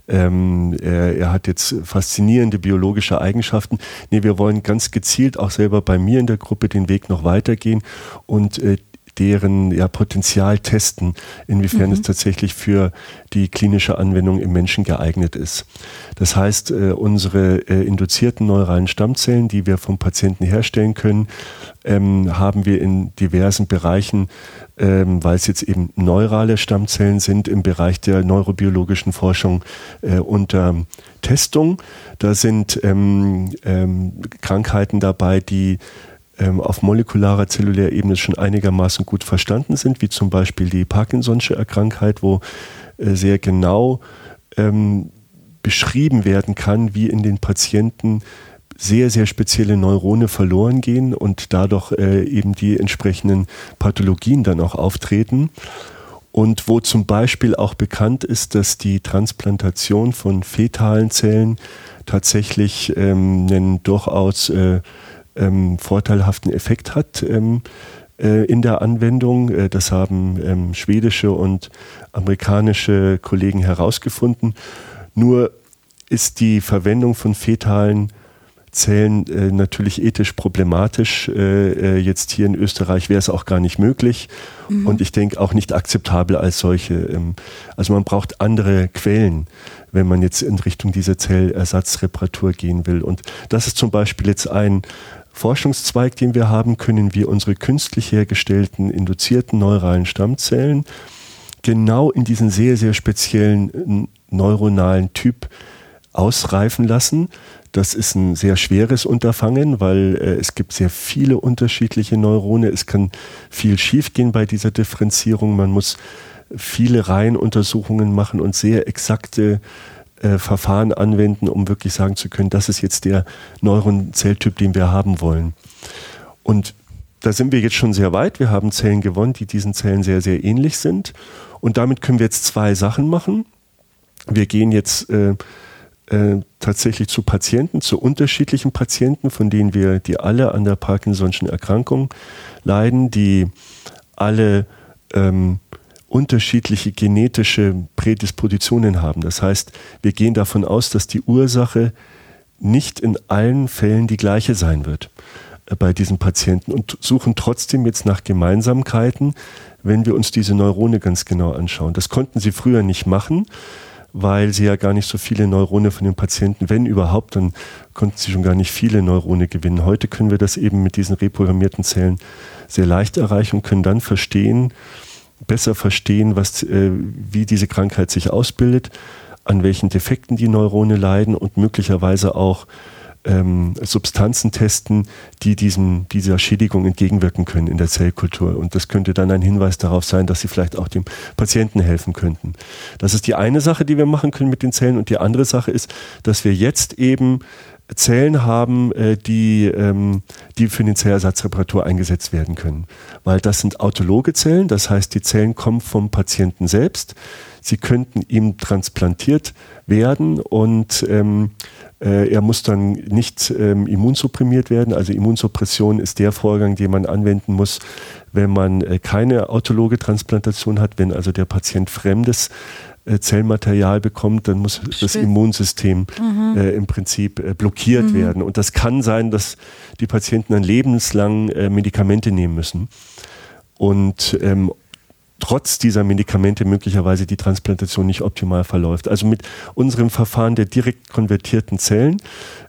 ähm, er, er, hat jetzt faszinierende biologische Eigenschaften. Nee, wir wollen ganz gezielt auch selber bei mir in der Gruppe den Weg noch weitergehen und äh, deren ja, Potenzial testen, inwiefern mhm. es tatsächlich für die klinische Anwendung im Menschen geeignet ist. Das heißt, äh, unsere äh, induzierten neuralen Stammzellen, die wir vom Patienten herstellen können, ähm, haben wir in diversen Bereichen, ähm, weil es jetzt eben neurale Stammzellen sind, im Bereich der neurobiologischen Forschung äh, unter Testung. Da sind ähm, ähm Krankheiten dabei, die auf molekularer zellulärer Ebene schon einigermaßen gut verstanden sind, wie zum Beispiel die Parkinson'sche Krankheit, wo äh, sehr genau ähm, beschrieben werden kann, wie in den Patienten sehr, sehr spezielle Neurone verloren gehen und dadurch äh, eben die entsprechenden Pathologien dann auch auftreten. Und wo zum Beispiel auch bekannt ist, dass die Transplantation von fetalen Zellen tatsächlich ähm, einen durchaus äh, ähm, vorteilhaften Effekt hat. Ähm, äh, in der Anwendung. Äh, das haben ähm, schwedische und amerikanische Kollegen herausgefunden. Nur ist die Verwendung von fetalen Zellen äh, natürlich ethisch problematisch. Äh, äh, jetzt hier in Österreich wäre es auch gar nicht möglich mhm. und ich denke auch nicht akzeptabel als solche. Ähm, also man braucht andere Quellen, wenn man jetzt in Richtung dieser Zellersatzreparatur gehen will. Und das ist zum Beispiel jetzt ein Forschungszweig, den wir haben, können wir unsere künstlich hergestellten induzierten neuralen Stammzellen genau in diesen sehr, sehr speziellen neuronalen Typ ausreifen lassen. Das ist ein sehr schweres Unterfangen, weil äh, es gibt sehr viele unterschiedliche Neurone. Es kann viel schiefgehen bei dieser Differenzierung. Man muss viele Reihenuntersuchungen machen und sehr exakte äh, Verfahren anwenden, um wirklich sagen zu können, das ist jetzt der Neuronzelltyp, den wir haben wollen. Und da sind wir jetzt schon sehr weit. Wir haben Zellen gewonnen, die diesen Zellen sehr, sehr ähnlich sind. Und damit können wir jetzt zwei Sachen machen. Wir gehen jetzt äh, äh, tatsächlich zu Patienten, zu unterschiedlichen Patienten, von denen wir, die alle an der Parkinson'schen Erkrankung leiden, die alle ähm, unterschiedliche genetische Prädispositionen haben. Das heißt, wir gehen davon aus, dass die Ursache nicht in allen Fällen die gleiche sein wird äh, bei diesen Patienten und suchen trotzdem jetzt nach Gemeinsamkeiten, wenn wir uns diese Neurone ganz genau anschauen. Das konnten sie früher nicht machen weil sie ja gar nicht so viele Neurone von den Patienten, wenn überhaupt, dann konnten sie schon gar nicht viele Neurone gewinnen. Heute können wir das eben mit diesen reprogrammierten Zellen sehr leicht erreichen und können dann verstehen, besser verstehen, was, äh, wie diese Krankheit sich ausbildet, an welchen Defekten die Neurone leiden und möglicherweise auch ähm, Substanzen testen, die diesem, dieser Schädigung entgegenwirken können in der Zellkultur. Und das könnte dann ein Hinweis darauf sein, dass sie vielleicht auch dem Patienten helfen könnten. Das ist die eine Sache, die wir machen können mit den Zellen. Und die andere Sache ist, dass wir jetzt eben Zellen haben, äh, die, ähm, die für den Zellersatzreparatur eingesetzt werden können. Weil das sind autologe Zellen, das heißt, die Zellen kommen vom Patienten selbst. Sie könnten ihm transplantiert werden und ähm, äh, er muss dann nicht ähm, immunsupprimiert werden. Also Immunsuppression ist der Vorgang, den man anwenden muss, wenn man äh, keine autologe Transplantation hat. Wenn also der Patient fremdes äh, Zellmaterial bekommt, dann muss Stimmt. das Immunsystem mhm. äh, im Prinzip äh, blockiert mhm. werden. Und das kann sein, dass die Patienten dann lebenslang äh, Medikamente nehmen müssen. Und ähm, trotz dieser Medikamente möglicherweise die Transplantation nicht optimal verläuft. Also mit unserem Verfahren der direkt konvertierten Zellen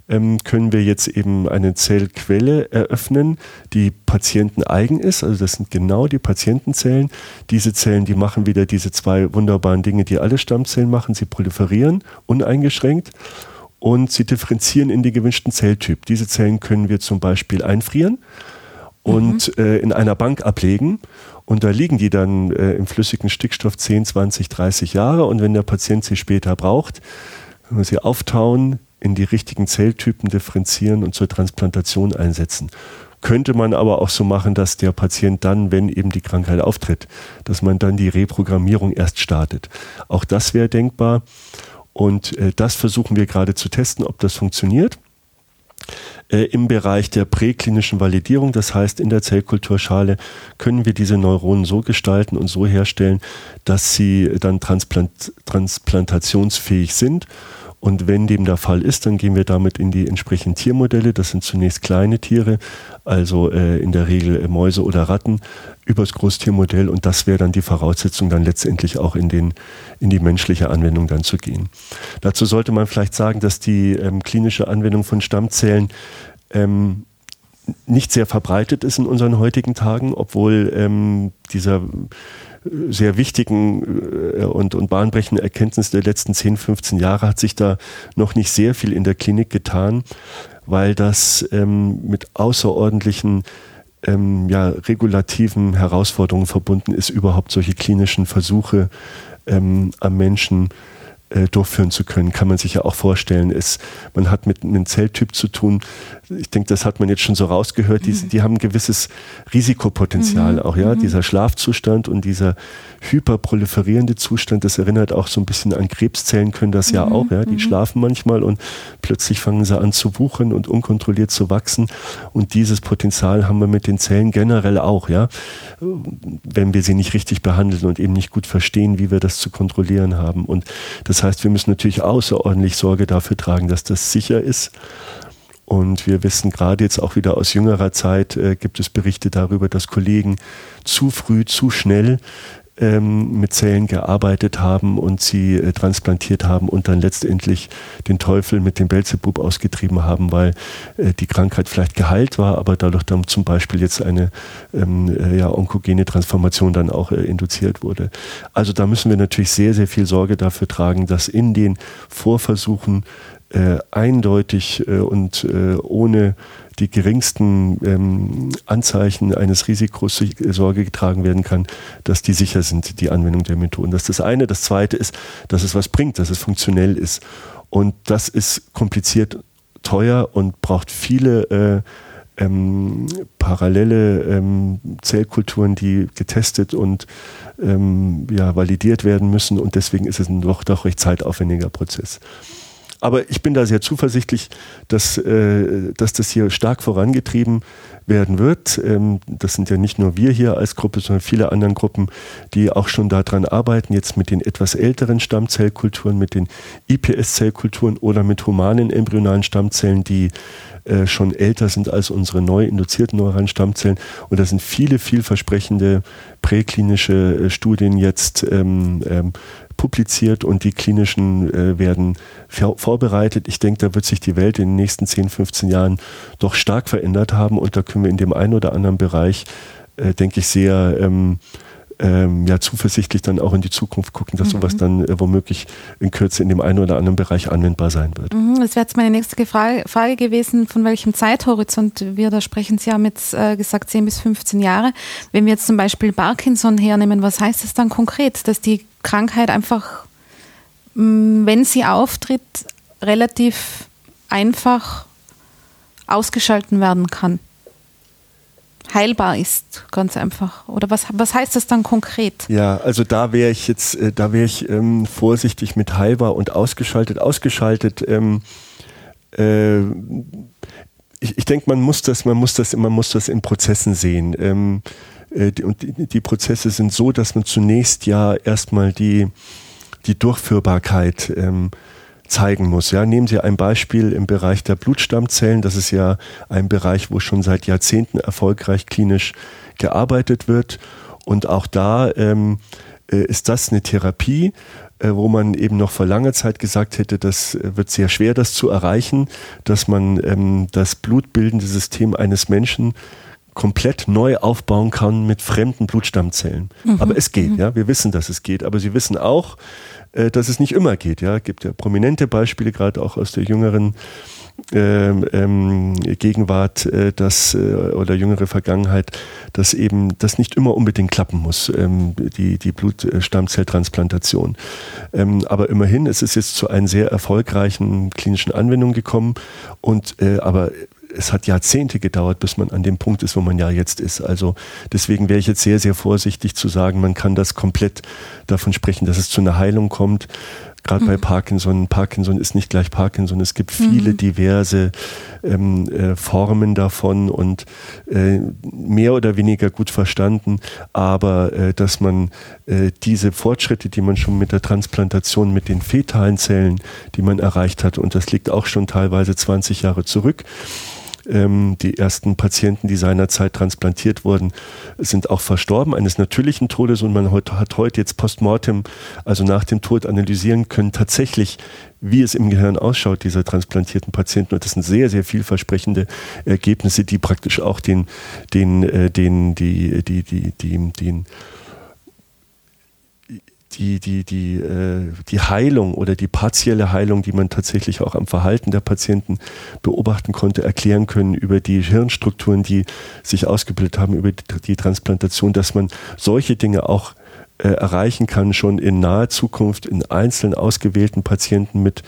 ähm, können wir jetzt eben eine Zellquelle eröffnen, die patienteneigen ist. Also das sind genau die Patientenzellen. Diese Zellen, die machen wieder diese zwei wunderbaren Dinge, die alle Stammzellen machen. Sie proliferieren uneingeschränkt und sie differenzieren in den gewünschten Zelltyp. Diese Zellen können wir zum Beispiel einfrieren und mhm. äh, in einer Bank ablegen und da liegen die dann äh, im flüssigen Stickstoff 10, 20, 30 Jahre. Und wenn der Patient sie später braucht, können wir sie auftauen, in die richtigen Zelltypen differenzieren und zur Transplantation einsetzen. Könnte man aber auch so machen, dass der Patient dann, wenn eben die Krankheit auftritt, dass man dann die Reprogrammierung erst startet. Auch das wäre denkbar. Und äh, das versuchen wir gerade zu testen, ob das funktioniert äh, im Bereich der präklinischen Validierung. Das heißt, in der Zellkulturschale können wir diese Neuronen so gestalten und so herstellen, dass sie dann transplant transplantationsfähig sind. Und wenn dem der Fall ist, dann gehen wir damit in die entsprechenden Tiermodelle. Das sind zunächst kleine Tiere, also äh, in der Regel äh, Mäuse oder Ratten, übers Großtiermodell. Und das wäre dann die Voraussetzung, dann letztendlich auch in, den, in die menschliche Anwendung dann zu gehen. Dazu sollte man vielleicht sagen, dass die ähm, klinische Anwendung von Stammzellen ähm, nicht sehr verbreitet ist in unseren heutigen Tagen, obwohl ähm, dieser sehr wichtigen äh, und, und bahnbrechenden Erkenntnis der letzten 10, 15 Jahre hat sich da noch nicht sehr viel in der Klinik getan, weil das ähm, mit außerordentlichen ähm, ja, regulativen Herausforderungen verbunden ist, überhaupt solche klinischen Versuche ähm, am Menschen äh, durchführen zu können, kann man sich ja auch vorstellen. Es, man hat mit einem Zelltyp zu tun, ich denke, das hat man jetzt schon so rausgehört, die, mhm. die haben ein gewisses Risikopotenzial mhm. auch, ja. Mhm. Dieser Schlafzustand und dieser hyperproliferierende Zustand, das erinnert auch so ein bisschen an Krebszellen, können das ja mhm. auch, ja. Die mhm. schlafen manchmal und plötzlich fangen sie an zu wuchern und unkontrolliert zu wachsen. Und dieses Potenzial haben wir mit den Zellen generell auch, ja. Wenn wir sie nicht richtig behandeln und eben nicht gut verstehen, wie wir das zu kontrollieren haben. Und das heißt, wir müssen natürlich außerordentlich Sorge dafür tragen, dass das sicher ist. Und wir wissen gerade jetzt auch wieder aus jüngerer Zeit, äh, gibt es Berichte darüber, dass Kollegen zu früh, zu schnell ähm, mit Zellen gearbeitet haben und sie äh, transplantiert haben und dann letztendlich den Teufel mit dem Belzebub ausgetrieben haben, weil äh, die Krankheit vielleicht geheilt war, aber dadurch dann zum Beispiel jetzt eine ähm, äh, ja, onkogene Transformation dann auch äh, induziert wurde. Also da müssen wir natürlich sehr, sehr viel Sorge dafür tragen, dass in den Vorversuchen äh, eindeutig äh, und äh, ohne die geringsten ähm, Anzeichen eines Risikos Sorge getragen werden kann, dass die sicher sind, die Anwendung der Methoden. Das ist das eine. Das zweite ist, dass es was bringt, dass es funktionell ist. Und das ist kompliziert, teuer und braucht viele äh, ähm, parallele ähm, Zellkulturen, die getestet und ähm, ja, validiert werden müssen. Und deswegen ist es ein doch, doch recht zeitaufwendiger Prozess. Aber ich bin da sehr zuversichtlich, dass, äh, dass das hier stark vorangetrieben werden wird. Ähm, das sind ja nicht nur wir hier als Gruppe, sondern viele andere Gruppen, die auch schon daran arbeiten, jetzt mit den etwas älteren Stammzellkulturen, mit den IPS-Zellkulturen oder mit humanen embryonalen Stammzellen, die äh, schon älter sind als unsere neu induzierten neuralen Stammzellen. Und da sind viele vielversprechende präklinische äh, Studien jetzt ähm, ähm, publiziert und die klinischen äh, werden vorbereitet. Ich denke, da wird sich die Welt in den nächsten 10, 15 Jahren doch stark verändert haben und da können wir in dem einen oder anderen Bereich, äh, denke ich, sehr ähm, ähm, ja, zuversichtlich dann auch in die Zukunft gucken, dass mhm. sowas dann äh, womöglich in Kürze in dem einen oder anderen Bereich anwendbar sein wird. Mhm, das wäre jetzt meine nächste Frage, Frage, gewesen, von welchem Zeithorizont wir da sprechen. Sie haben jetzt äh, gesagt 10 bis 15 Jahre. Wenn wir jetzt zum Beispiel Parkinson hernehmen, was heißt das dann konkret? Dass die Krankheit einfach, mh, mm, wenn sie auftritt, relativ einfach ausgeschalten werden kann heilbar ist, ganz einfach. Oder was, was heißt das dann konkret? Ja, also da wäre ich jetzt, äh, da wäre ich ähm, vorsichtig mit heilbar und ausgeschaltet. Ausgeschaltet, ähm, äh, ich, ich denke, man muss das, man muss das, man muss das in Prozessen sehen. Ähm, äh, und die, die Prozesse sind so, dass man zunächst ja erstmal die, die Durchführbarkeit ähm, zeigen muss. Ja, nehmen Sie ein Beispiel im Bereich der Blutstammzellen. Das ist ja ein Bereich, wo schon seit Jahrzehnten erfolgreich klinisch gearbeitet wird. Und auch da ähm, äh, ist das eine Therapie, äh, wo man eben noch vor langer Zeit gesagt hätte, das äh, wird sehr schwer, das zu erreichen, dass man ähm, das blutbildende System eines Menschen komplett neu aufbauen kann mit fremden Blutstammzellen. Mhm. Aber es geht, mhm. ja. Wir wissen, dass es geht. Aber Sie wissen auch, äh, dass es nicht immer geht. Ja, es gibt ja prominente Beispiele, gerade auch aus der jüngeren ähm, ähm, Gegenwart äh, das, äh, oder jüngere Vergangenheit, dass eben das nicht immer unbedingt klappen muss, ähm, die, die Blutstammzelltransplantation. Ähm, aber immerhin, es ist jetzt zu einer sehr erfolgreichen klinischen Anwendung gekommen und äh, aber es hat Jahrzehnte gedauert, bis man an dem Punkt ist, wo man ja jetzt ist. Also deswegen wäre ich jetzt sehr, sehr vorsichtig zu sagen, man kann das komplett davon sprechen, dass es zu einer Heilung kommt. Gerade mhm. bei Parkinson. Parkinson ist nicht gleich Parkinson. Es gibt viele mhm. diverse ähm, äh, Formen davon und äh, mehr oder weniger gut verstanden. Aber äh, dass man äh, diese Fortschritte, die man schon mit der Transplantation mit den fetalen Zellen, die man erreicht hat, und das liegt auch schon teilweise 20 Jahre zurück, ähm, die ersten Patienten, die seinerzeit transplantiert wurden, sind auch verstorben eines natürlichen Todes und man hat heute jetzt postmortem, also nach dem Tod analysieren können, tatsächlich, wie es im Gehirn ausschaut, dieser transplantierten Patienten. Und das sind sehr, sehr vielversprechende Ergebnisse, die praktisch auch den, den, äh, den, die, die, die, die, den die, die, die, äh, die Heilung oder die partielle Heilung, die man tatsächlich auch am Verhalten der Patienten beobachten konnte, erklären können über die Hirnstrukturen, die sich ausgebildet haben, über die, die Transplantation, dass man solche Dinge auch äh, erreichen kann, schon in naher Zukunft in einzelnen ausgewählten Patienten mit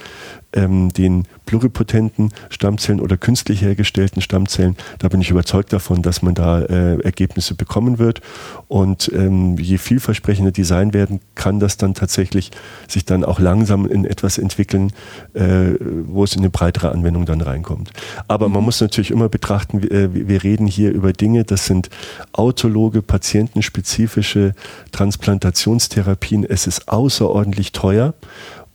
ähm, den pluripotenten Stammzellen oder künstlich hergestellten Stammzellen. Da bin ich überzeugt davon, dass man da äh, Ergebnisse bekommen wird. Und ähm, je vielversprechender die sein werden, kann das dann tatsächlich sich dann auch langsam in etwas entwickeln, äh, wo es in eine breitere Anwendung dann reinkommt. Aber man mhm. muss natürlich immer betrachten, wir, äh, wir reden hier über Dinge, das sind autologe, patientenspezifische Transplantationstherapien. Es ist außerordentlich teuer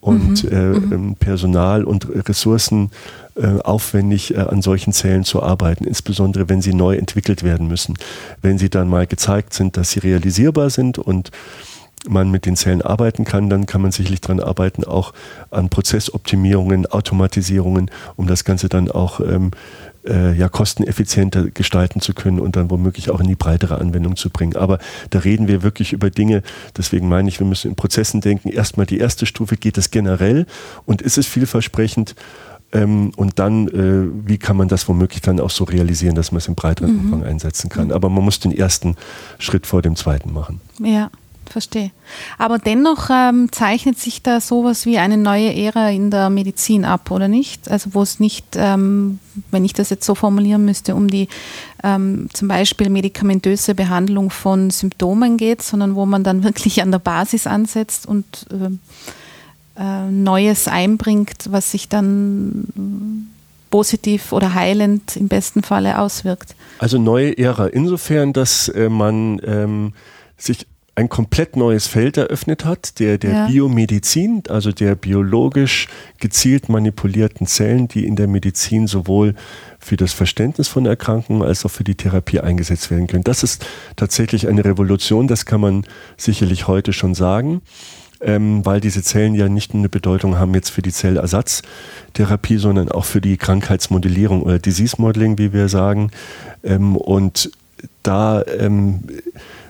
und mhm. Äh, mhm. Ähm, Personal und Ressourcen äh, aufwendig äh, an solchen Zellen zu arbeiten, insbesondere wenn sie neu entwickelt werden müssen. Wenn sie dann mal gezeigt sind, dass sie realisierbar sind und man mit den Zellen arbeiten kann, dann kann man sicherlich daran arbeiten, auch an Prozessoptimierungen, Automatisierungen, um das Ganze dann auch ähm, äh, ja, kosteneffizienter gestalten zu können und dann womöglich auch in die breitere Anwendung zu bringen. Aber da reden wir wirklich über Dinge, deswegen meine ich, wir müssen in Prozessen denken. Erstmal die erste Stufe, geht es generell und ist es vielversprechend? Ähm, und dann, äh, wie kann man das womöglich dann auch so realisieren, dass man es im breiteren mhm. Umfang einsetzen kann. Aber man muss den ersten Schritt vor dem zweiten machen. Ja verstehe. Aber dennoch ähm, zeichnet sich da sowas wie eine neue Ära in der Medizin ab, oder nicht? Also wo es nicht, ähm, wenn ich das jetzt so formulieren müsste, um die ähm, zum Beispiel medikamentöse Behandlung von Symptomen geht, sondern wo man dann <laughs> wirklich an der Basis ansetzt und äh, äh, Neues einbringt, was sich dann positiv oder heilend im besten Falle auswirkt. Also neue Ära insofern, dass äh, man ähm, sich ein komplett neues Feld eröffnet hat, der der ja. Biomedizin, also der biologisch gezielt manipulierten Zellen, die in der Medizin sowohl für das Verständnis von Erkrankungen als auch für die Therapie eingesetzt werden können. Das ist tatsächlich eine Revolution, das kann man sicherlich heute schon sagen. Ähm, weil diese Zellen ja nicht nur eine Bedeutung haben jetzt für die Zellersatztherapie, sondern auch für die Krankheitsmodellierung oder Disease Modeling, wie wir sagen. Ähm, und da ähm,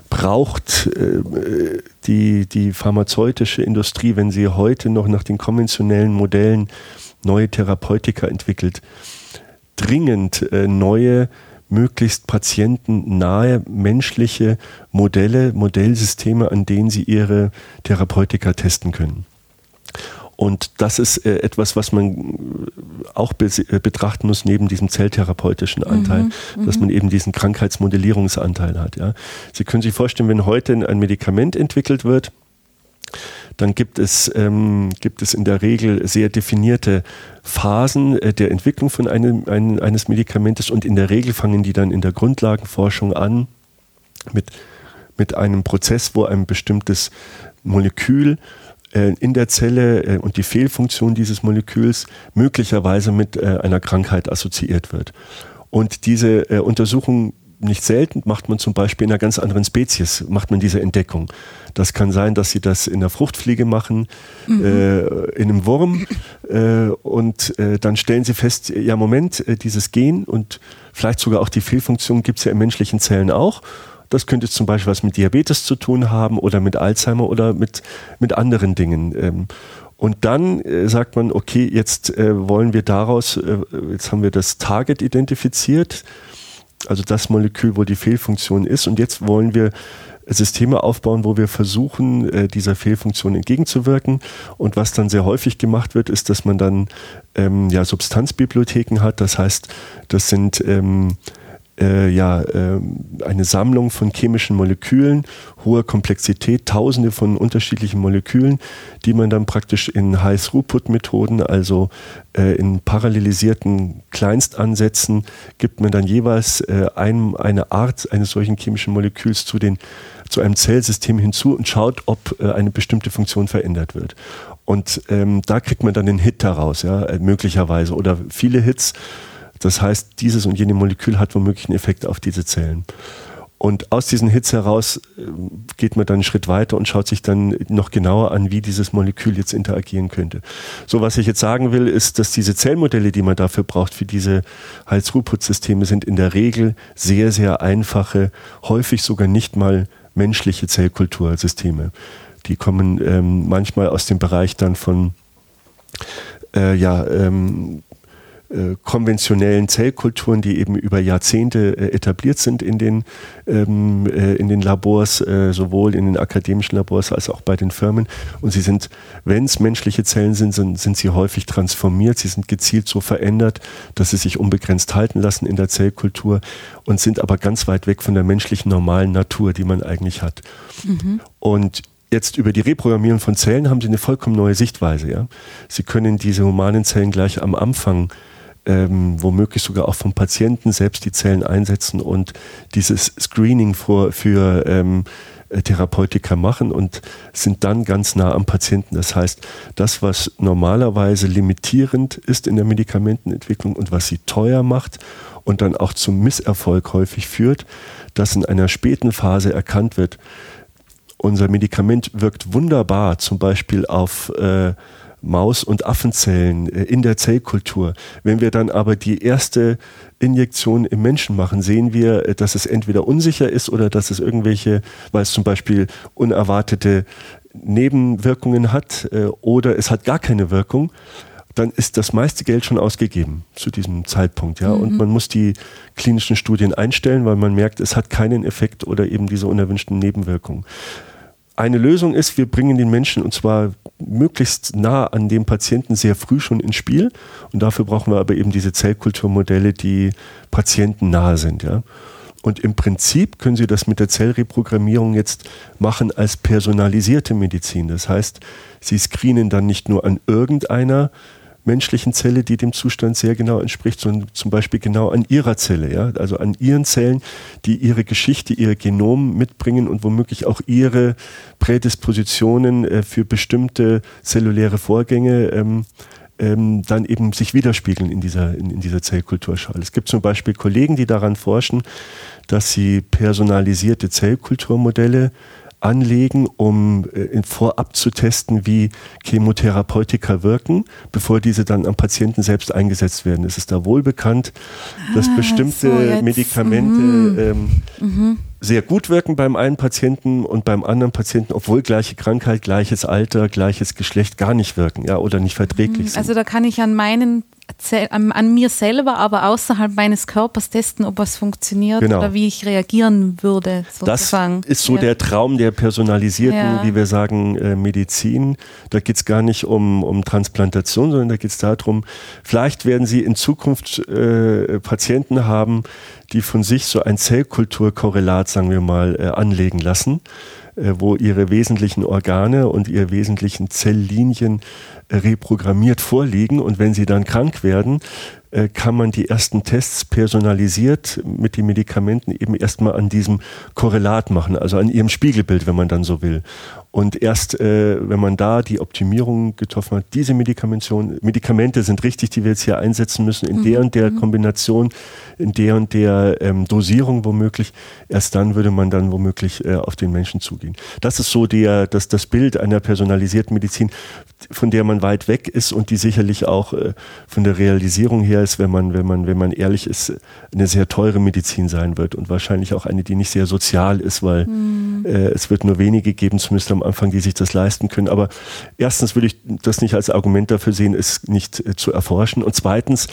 braucht äh, die, die pharmazeutische Industrie, wenn sie heute noch nach den konventionellen Modellen neue Therapeutika entwickelt, dringend äh, neue, möglichst patientennahe menschliche Modelle, Modellsysteme, an denen sie ihre Therapeutika testen können. Und das ist äh, etwas, was man äh, auch be betrachten muss neben diesem zelltherapeutischen Anteil, mhm, mhm, dass man eben diesen Krankheitsmodellierungsanteil hat. Ja. Sie können sich vorstellen, wenn heute ein Medikament entwickelt wird, dann gibt es, ähm, gibt es in der Regel sehr definierte Phasen äh, der Entwicklung von einem, ein, eines Medikamentes und in der Regel fangen die dann in der Grundlagenforschung an mit, mit einem Prozess, wo ein bestimmtes Molekül in der Zelle äh, und die Fehlfunktion dieses Moleküls möglicherweise mit äh, einer Krankheit assoziiert wird. Und diese Untersuchung nicht selten macht man zum Beispiel in einer ganz anderen Spezies, macht man diese Entdeckung. Das kann sein, dass sie das in der Fruchtfliege machen, mhm. äh, in einem Wurm äh, und äh, dann stellen sie fest, ja Moment, dieses Gen und vielleicht sogar auch die Fehlfunktion gibt es ja in menschlichen Zellen auch das könnte zum Beispiel was mit Diabetes zu tun haben oder mit Alzheimer oder mit, mit anderen Dingen. Ähm, und dann äh, sagt man, okay, jetzt äh, wollen wir daraus, äh, jetzt haben wir das Target identifiziert, also das Molekül, wo die Fehlfunktion ist. Und jetzt wollen wir Systeme aufbauen, wo wir versuchen, dieser Fehlfunktion entgegenzuwirken. Und was dann sehr häufig gemacht wird, ist, dass man dann ähm, ja, Substanzbibliotheken hat. Das heißt, das sind ähm, äh, ja, äh, eine Sammlung von chemischen Molekülen, hoher Komplexität, tausende von unterschiedlichen Molekülen, die man dann praktisch in High-Throughput-Methoden, also äh, in parallelisierten Kleinstansätzen, gibt man dann jeweils äh, ein, eine Art eines solchen chemischen Moleküls zu, den, zu einem Zellsystem hinzu und schaut, ob äh, eine bestimmte Funktion verändert wird. Und ähm, da kriegt man dann den Hit daraus, ja, äh, möglicherweise, oder viele Hits. Das heißt, dieses und jene Molekül hat womöglich einen Effekt auf diese Zellen. Und aus diesen Hits heraus äh, geht man dann einen Schritt weiter und schaut sich dann noch genauer an, wie dieses Molekül jetzt interagieren könnte. So, was ich jetzt sagen will, ist, dass diese Zellmodelle, die man dafür braucht, für diese Hals-Throughput-Systeme, sind in der Regel sehr, sehr einfache, häufig sogar nicht mal menschliche Zellkultursysteme. Die kommen ähm, manchmal aus dem Bereich dann von äh, ja, ähm, äh, konventionellen Zellkulturen, die eben über Jahrzehnte äh, etabliert sind in den, ähm, äh, in den Labors, äh, sowohl in den akademischen Labors als auch bei den Firmen. Und sie sind, wenn es menschliche Zellen sind, sind, sind sie häufig transformiert. Sie sind gezielt so verändert, dass sie sich unbegrenzt halten lassen in der Zellkultur und sind aber ganz weit weg von der menschlichen normalen Natur, die man eigentlich hat. Mhm. Und jetzt über die Reprogrammierung von Zellen haben sie eine vollkommen neue Sichtweise. Ja? Sie können diese humanen Zellen gleich am Anfang ähm, womöglich sogar auch vom Patienten selbst die Zellen einsetzen und dieses Screening für, für ähm, äh, Therapeutika machen und sind dann ganz nah am Patienten. Das heißt, das, was normalerweise limitierend ist in der Medikamentenentwicklung und was sie teuer macht und dann auch zum Misserfolg häufig führt, dass in einer späten Phase erkannt wird, unser Medikament wirkt wunderbar, zum Beispiel auf äh, Maus- und Affenzellen äh, in der Zellkultur. Wenn wir dann aber die erste Injektion im Menschen machen, sehen wir, äh, dass es entweder unsicher ist oder dass es irgendwelche, weil es zum Beispiel unerwartete Nebenwirkungen hat äh, oder es hat gar keine Wirkung, dann ist das meiste Geld schon ausgegeben zu diesem Zeitpunkt. Ja? Mhm. Und man muss die klinischen Studien einstellen, weil man merkt, es hat keinen Effekt oder eben diese unerwünschten Nebenwirkungen. Eine Lösung ist, wir bringen den Menschen und zwar möglichst nah an dem Patienten sehr früh schon ins Spiel. Und dafür brauchen wir aber eben diese Zellkulturmodelle, die patientennahe sind. Ja. Und im Prinzip können Sie das mit der Zellreprogrammierung jetzt machen als personalisierte Medizin. Das heißt, Sie screenen dann nicht nur an irgendeiner menschlichen Zelle, die dem Zustand sehr genau entspricht, sondern zum Beispiel genau an ihrer Zelle, ja, also an ihren Zellen, die ihre Geschichte, ihr Genom mitbringen und womöglich auch ihre Prädispositionen äh, für bestimmte zelluläre Vorgänge ähm, ähm, dann eben sich widerspiegeln in dieser, in, in dieser Zellkulturschale. Es gibt zum Beispiel Kollegen, die daran forschen, dass sie personalisierte Zellkulturmodelle anlegen, um äh, vorab zu testen, wie Chemotherapeutika wirken, bevor diese dann am Patienten selbst eingesetzt werden. Es ist da wohl bekannt, dass ah, bestimmte so Medikamente mhm. Ähm, mhm sehr gut wirken beim einen Patienten und beim anderen Patienten, obwohl gleiche Krankheit, gleiches Alter, gleiches Geschlecht gar nicht wirken, ja, oder nicht verträglich mhm. sind. Also da kann ich an meinen an mir selber, aber außerhalb meines Körpers testen, ob was funktioniert genau. oder wie ich reagieren würde. Sozusagen. Das ist so ja. der Traum der personalisierten, ja. wie wir sagen, äh, Medizin. Da geht es gar nicht um, um Transplantation, sondern da geht es darum, vielleicht werden Sie in Zukunft äh, Patienten haben, die von sich so ein Zellkulturkorrelat, sagen wir mal, äh, anlegen lassen wo ihre wesentlichen Organe und ihre wesentlichen Zelllinien reprogrammiert vorliegen und wenn sie dann krank werden, äh, kann man die ersten Tests personalisiert mit den Medikamenten eben erstmal an diesem Korrelat machen, also an ihrem Spiegelbild, wenn man dann so will. Und erst, äh, wenn man da die Optimierung getroffen hat, diese Medikamente sind richtig, die wir jetzt hier einsetzen müssen, in mhm. der und der mhm. Kombination, in der und der ähm, Dosierung womöglich, erst dann würde man dann womöglich äh, auf den Menschen zugehen. Das ist so der, das, das Bild einer personalisierten Medizin, von der man weit weg ist und die sicherlich auch äh, von der Realisierung her ist, wenn man, wenn man, wenn man ehrlich ist, eine sehr teure Medizin sein wird und wahrscheinlich auch eine, die nicht sehr sozial ist, weil mhm. äh, es wird nur wenige geben, zumindest am Anfang, die sich das leisten können. Aber erstens würde ich das nicht als Argument dafür sehen, es nicht äh, zu erforschen. Und zweitens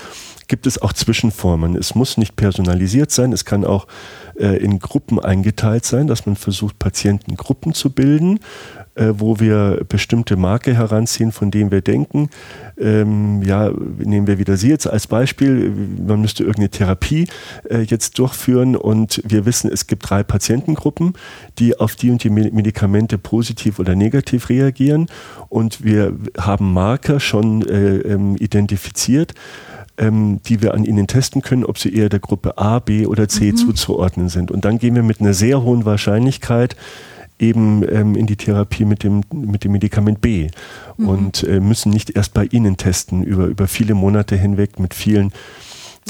gibt es auch Zwischenformen. Es muss nicht personalisiert sein, es kann auch äh, in Gruppen eingeteilt sein, dass man versucht, Patientengruppen zu bilden äh, wo wir bestimmte Marke heranziehen, von denen wir denken, ähm, ja, nehmen wir wieder Sie jetzt als Beispiel, man müsste irgendeine Therapie äh, jetzt durchführen und wir wissen, es gibt drei Patientengruppen, die auf die und die Medikamente positiv oder negativ reagieren und wir haben Marker schon äh, ähm, identifiziert, ähm, die wir an ihnen testen können, ob sie eher der Gruppe A, B oder C mhm. zuzuordnen sind. Und dann gehen wir mit einer sehr hohen Wahrscheinlichkeit eben ähm, in die Therapie mit dem, mit dem Medikament B mhm. und äh, müssen nicht erst bei Ihnen testen über, über viele Monate hinweg mit vielen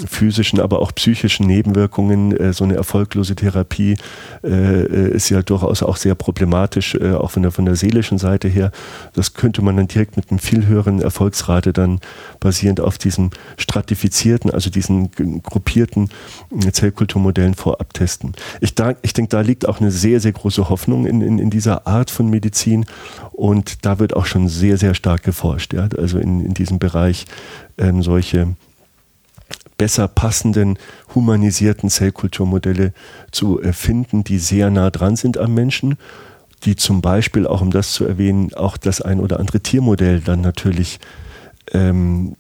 physischen, aber auch psychischen Nebenwirkungen. Äh, so eine erfolglose Therapie äh, äh, ist ja durchaus auch sehr problematisch, auch von der, von der seelischen Seite her. Das könnte man dann direkt mit einem viel höheren Erfolgsrate dann basierend auf diesen stratifizierten, also diesen gruppierten Zellkulturmodellen vorab testen. Ich, da, ich denke, da liegt auch eine sehr, sehr große Hoffnung in, in, in dieser Art von Medizin und da wird auch schon sehr, sehr stark geforscht. Ja? Also in, in diesem Bereich ähm, solche besser passenden, humanisierten Zellkulturmodelle zu finden, die sehr nah dran sind am Menschen, die zum Beispiel, auch um das zu erwähnen, auch das ein oder andere Tiermodell dann natürlich ähm,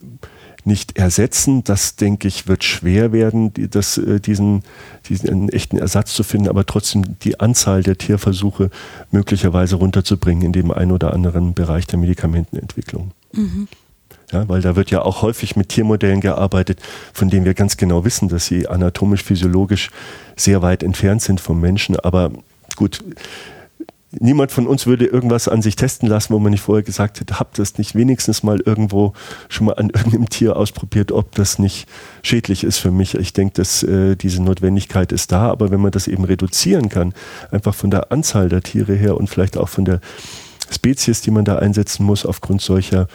nicht ersetzen. Das, denke ich, wird schwer werden, das, äh, diesen, diesen echten Ersatz zu finden, aber trotzdem die Anzahl der Tierversuche möglicherweise runterzubringen in dem einen oder anderen Bereich der Medikamentenentwicklung. Mhm. Ja, weil da wird ja auch häufig mit Tiermodellen gearbeitet, von denen wir ganz genau wissen, dass sie anatomisch, physiologisch sehr weit entfernt sind vom Menschen. Aber gut, niemand von uns würde irgendwas an sich testen lassen, wo man nicht vorher gesagt hätte, habt das nicht wenigstens mal irgendwo schon mal an <laughs> irgendeinem Tier ausprobiert, ob das nicht schädlich ist für mich. Ich denke, dass äh, diese Notwendigkeit ist da, aber wenn man das eben reduzieren kann, einfach von der Anzahl der Tiere her und vielleicht auch von der Spezies, die man da einsetzen muss, aufgrund solcher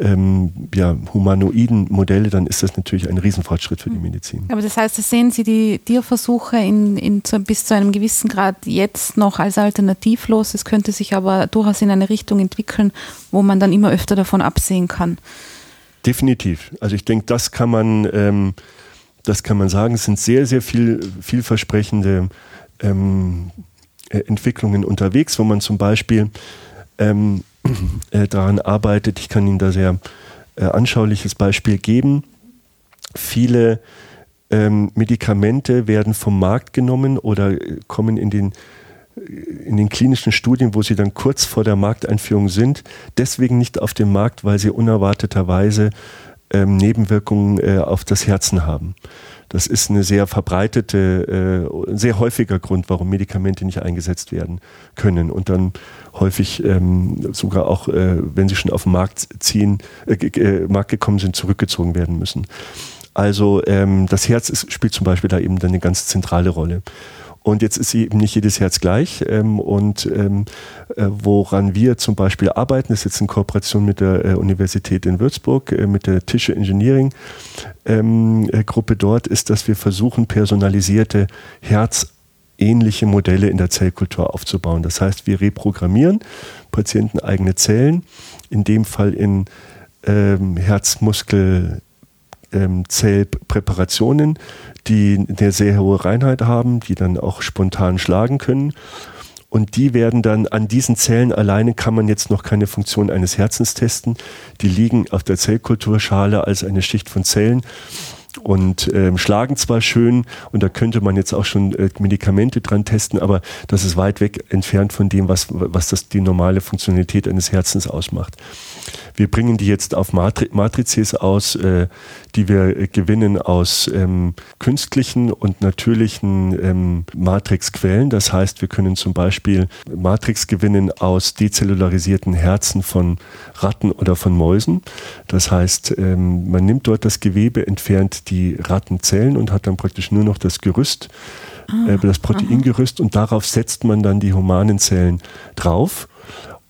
ähm, ja, humanoiden Modelle, dann ist das natürlich ein Riesenfortschritt für die Medizin. Aber das heißt, das sehen Sie die Tierversuche in, in zu, bis zu einem gewissen Grad jetzt noch als alternativlos. Es könnte sich aber durchaus in eine Richtung entwickeln, wo man dann immer öfter davon absehen kann. Definitiv. Also ich denke, das kann man, ähm, das kann man sagen. Es sind sehr, sehr viel, vielversprechende ähm, äh, Entwicklungen unterwegs, wo man zum Beispiel ähm, <clears throat> äh, daran arbeitet. Ich kann Ihnen da sehr äh, anschauliches Beispiel geben. Viele ähm, Medikamente werden vom Markt genommen oder äh, kommen in den, in den klinischen Studien, wo sie dann kurz vor der Markteinführung sind, deswegen nicht auf dem Markt, weil sie unerwarteterweise ähm, Nebenwirkungen äh, auf das Herzen haben. Das ist eine sehr verbreitete, äh, sehr häufiger Grund, warum Medikamente nicht eingesetzt werden können und dann häufig ähm, sogar auch, äh, wenn sie schon auf den Markt ziehen, äh, äh, Markt gekommen sind, zurückgezogen werden müssen. Also ähm, das Herz ist, spielt zum Beispiel da eben dann eine ganz zentrale Rolle. Und jetzt ist eben nicht jedes Herz gleich. Ähm, und ähm, äh, woran wir zum Beispiel arbeiten, ist jetzt in Kooperation mit der äh, Universität in Würzburg, äh, mit der Tische Engineering ähm, äh, Gruppe dort, ist, dass wir versuchen, personalisierte herzähnliche Modelle in der Zellkultur aufzubauen. Das heißt, wir reprogrammieren patienteneigene Zellen, in dem Fall in ähm, Herzmuskel ähm, die eine sehr hohe Reinheit haben, die dann auch spontan schlagen können. Und die werden dann an diesen Zellen alleine kann man jetzt noch keine Funktion eines Herzens testen. Die liegen auf der Zellkulturschale als eine Schicht von Zellen und ähm, schlagen zwar schön und da könnte man jetzt auch schon äh, Medikamente dran testen, aber das ist weit weg entfernt von dem, was, was das die normale Funktionalität eines Herzens ausmacht. Wir bringen die jetzt auf Matri Matrizes aus, äh, die wir äh, gewinnen aus ähm, künstlichen und natürlichen ähm, Matrixquellen. Das heißt, wir können zum Beispiel Matrix gewinnen aus dezellularisierten Herzen von Ratten oder von Mäusen. Das heißt, ähm, man nimmt dort das Gewebe, entfernt die Rattenzellen und hat dann praktisch nur noch das Gerüst, ah, äh, das Proteingerüst und darauf setzt man dann die humanen Zellen drauf.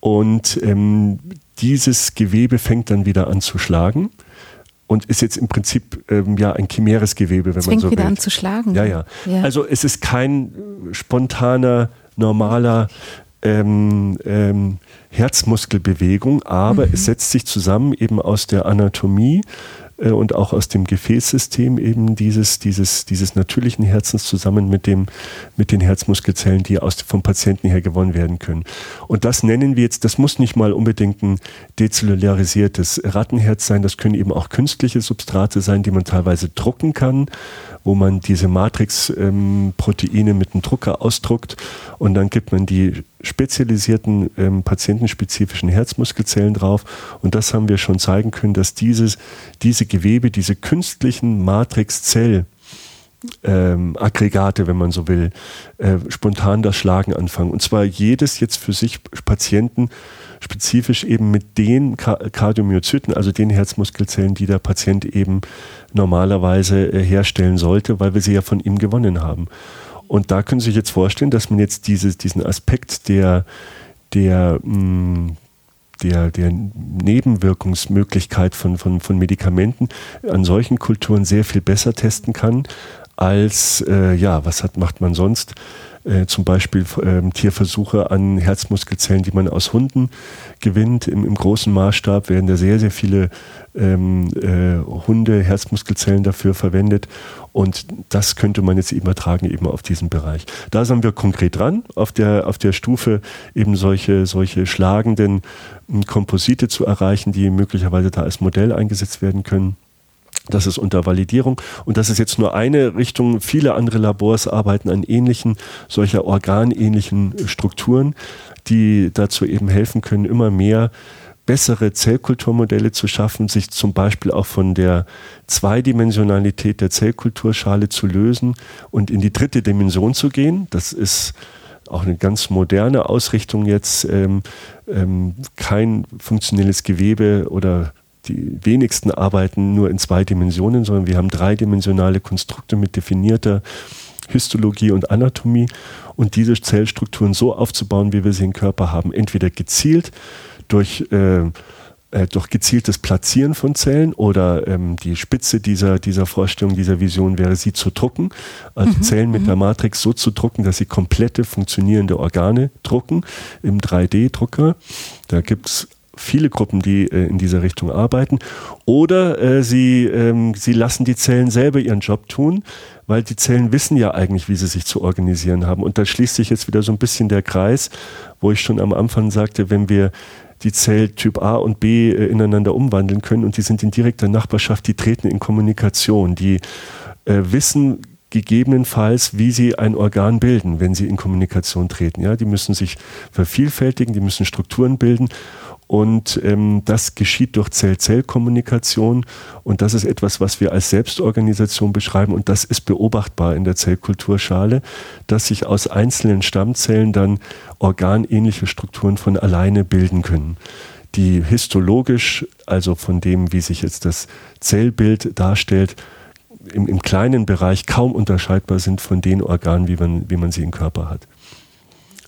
Und ähm, dieses Gewebe fängt dann wieder an zu schlagen und ist jetzt im Prinzip ähm, ja ein chimäres Gewebe, wenn es man so will. wieder an zu schlagen. Ja, ja, ja. Also es ist kein spontaner, normaler ähm, ähm, Herzmuskelbewegung, aber mhm. es setzt sich zusammen eben aus der Anatomie äh, und auch aus dem Gefäßsystem eben dieses, dieses, dieses natürlichen Herzens zusammen mit, dem, mit den Herzmuskelzellen, die aus, vom Patienten her gewonnen werden können. Und das nennen wir jetzt, das muss nicht mal unbedingt ein dezellularisiertes Rattenherz sein, das können eben auch künstliche Substrate sein, die man teilweise drucken kann wo man diese Matrix-Proteine mit einem Drucker ausdruckt und dann gibt man die spezialisierten ähm, patientenspezifischen Herzmuskelzellen drauf. Und das haben wir schon zeigen können, dass dieses, diese Gewebe, diese künstlichen Matrix-Zell- ähm, Aggregate, wenn man so will, äh, spontan das Schlagen anfangen. Und zwar jedes jetzt für sich Patienten spezifisch eben mit den Kardiomyozyten, also den Herzmuskelzellen, die der Patient eben normalerweise äh, herstellen sollte, weil wir sie ja von ihm gewonnen haben. Und da können Sie sich jetzt vorstellen, dass man jetzt dieses, diesen Aspekt der, der, mm, der, der Nebenwirkungsmöglichkeit von, von, von Medikamenten an solchen Kulturen sehr viel besser testen kann, als, äh, ja, was hat, macht man sonst? Äh, zum Beispiel äh, Tierversuche an Herzmuskelzellen, die man aus Hunden gewinnt. Im, im großen Maßstab werden da sehr, sehr viele ähm, äh, Hunde, Herzmuskelzellen dafür verwendet. Und das könnte man jetzt übertragen eben auf diesen Bereich. Da sind wir konkret dran, auf der, auf der Stufe eben solche, solche schlagenden ähm, Komposite zu erreichen, die möglicherweise da als Modell eingesetzt werden können. Das ist unter Validierung. Und das ist jetzt nur eine Richtung. Viele andere Labors arbeiten an ähnlichen, solcher organähnlichen Strukturen, die dazu eben helfen können, immer mehr bessere Zellkulturmodelle zu schaffen, sich zum Beispiel auch von der Zweidimensionalität der Zellkulturschale zu lösen und in die dritte Dimension zu gehen. Das ist auch eine ganz moderne Ausrichtung jetzt, ähm, ähm, kein funktionelles Gewebe oder die wenigsten arbeiten nur in zwei Dimensionen, sondern wir haben dreidimensionale Konstrukte mit definierter Histologie und Anatomie und diese Zellstrukturen so aufzubauen, wie wir sie im Körper haben. Entweder gezielt durch, äh, äh, durch gezieltes Platzieren von Zellen oder ähm, die Spitze dieser, dieser Vorstellung, dieser Vision wäre, sie zu drucken. Also mhm. Zellen mit mhm. der Matrix so zu drucken, dass sie komplette funktionierende Organe drucken im 3D-Drucker. Da gibt es viele Gruppen, die äh, in dieser Richtung arbeiten. Oder äh, sie, ähm, sie lassen die Zellen selber ihren Job tun, weil die Zellen wissen ja eigentlich, wie sie sich zu organisieren haben. Und da schließt sich jetzt wieder so ein bisschen der Kreis, wo ich schon am Anfang sagte, wenn wir die Zelltyp A und B äh, ineinander umwandeln können und die sind in direkter Nachbarschaft, die treten in Kommunikation, die äh, wissen gegebenenfalls, wie sie ein Organ bilden, wenn sie in Kommunikation treten. Ja, die müssen sich vervielfältigen, die müssen Strukturen bilden und ähm, das geschieht durch Zell-Zell-Kommunikation. Und das ist etwas, was wir als Selbstorganisation beschreiben. Und das ist beobachtbar in der Zellkulturschale, dass sich aus einzelnen Stammzellen dann organähnliche Strukturen von alleine bilden können die histologisch, also von dem, wie sich jetzt das Zellbild darstellt, im, im kleinen Bereich kaum unterscheidbar sind von den Organen, wie man, wie man sie im Körper hat.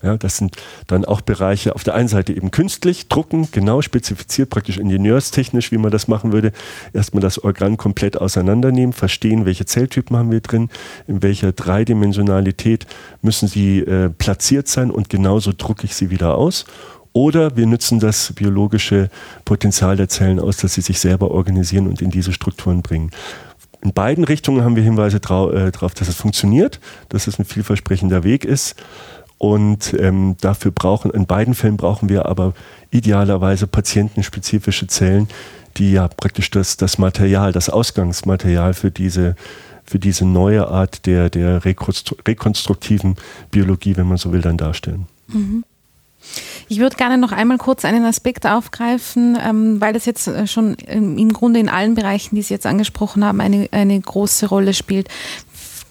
Ja, das sind dann auch Bereiche auf der einen Seite eben künstlich, drucken, genau spezifiziert, praktisch ingenieurstechnisch, wie man das machen würde. Erstmal das Organ komplett auseinandernehmen, verstehen, welche Zelltypen haben wir drin, in welcher Dreidimensionalität müssen sie äh, platziert sein und genauso drucke ich sie wieder aus. Oder wir nutzen das biologische Potenzial der Zellen aus, dass sie sich selber organisieren und in diese Strukturen bringen. In beiden Richtungen haben wir Hinweise darauf, äh, dass es funktioniert, dass es ein vielversprechender Weg ist. Und ähm, dafür brauchen, in beiden Fällen brauchen wir aber idealerweise patientenspezifische Zellen, die ja praktisch das, das Material, das Ausgangsmaterial für diese, für diese neue Art der, der rekonstruktiven Biologie, wenn man so will, dann darstellen. Mhm. Ich würde gerne noch einmal kurz einen Aspekt aufgreifen, ähm, weil das jetzt äh, schon im Grunde in allen Bereichen, die Sie jetzt angesprochen haben, eine, eine große Rolle spielt.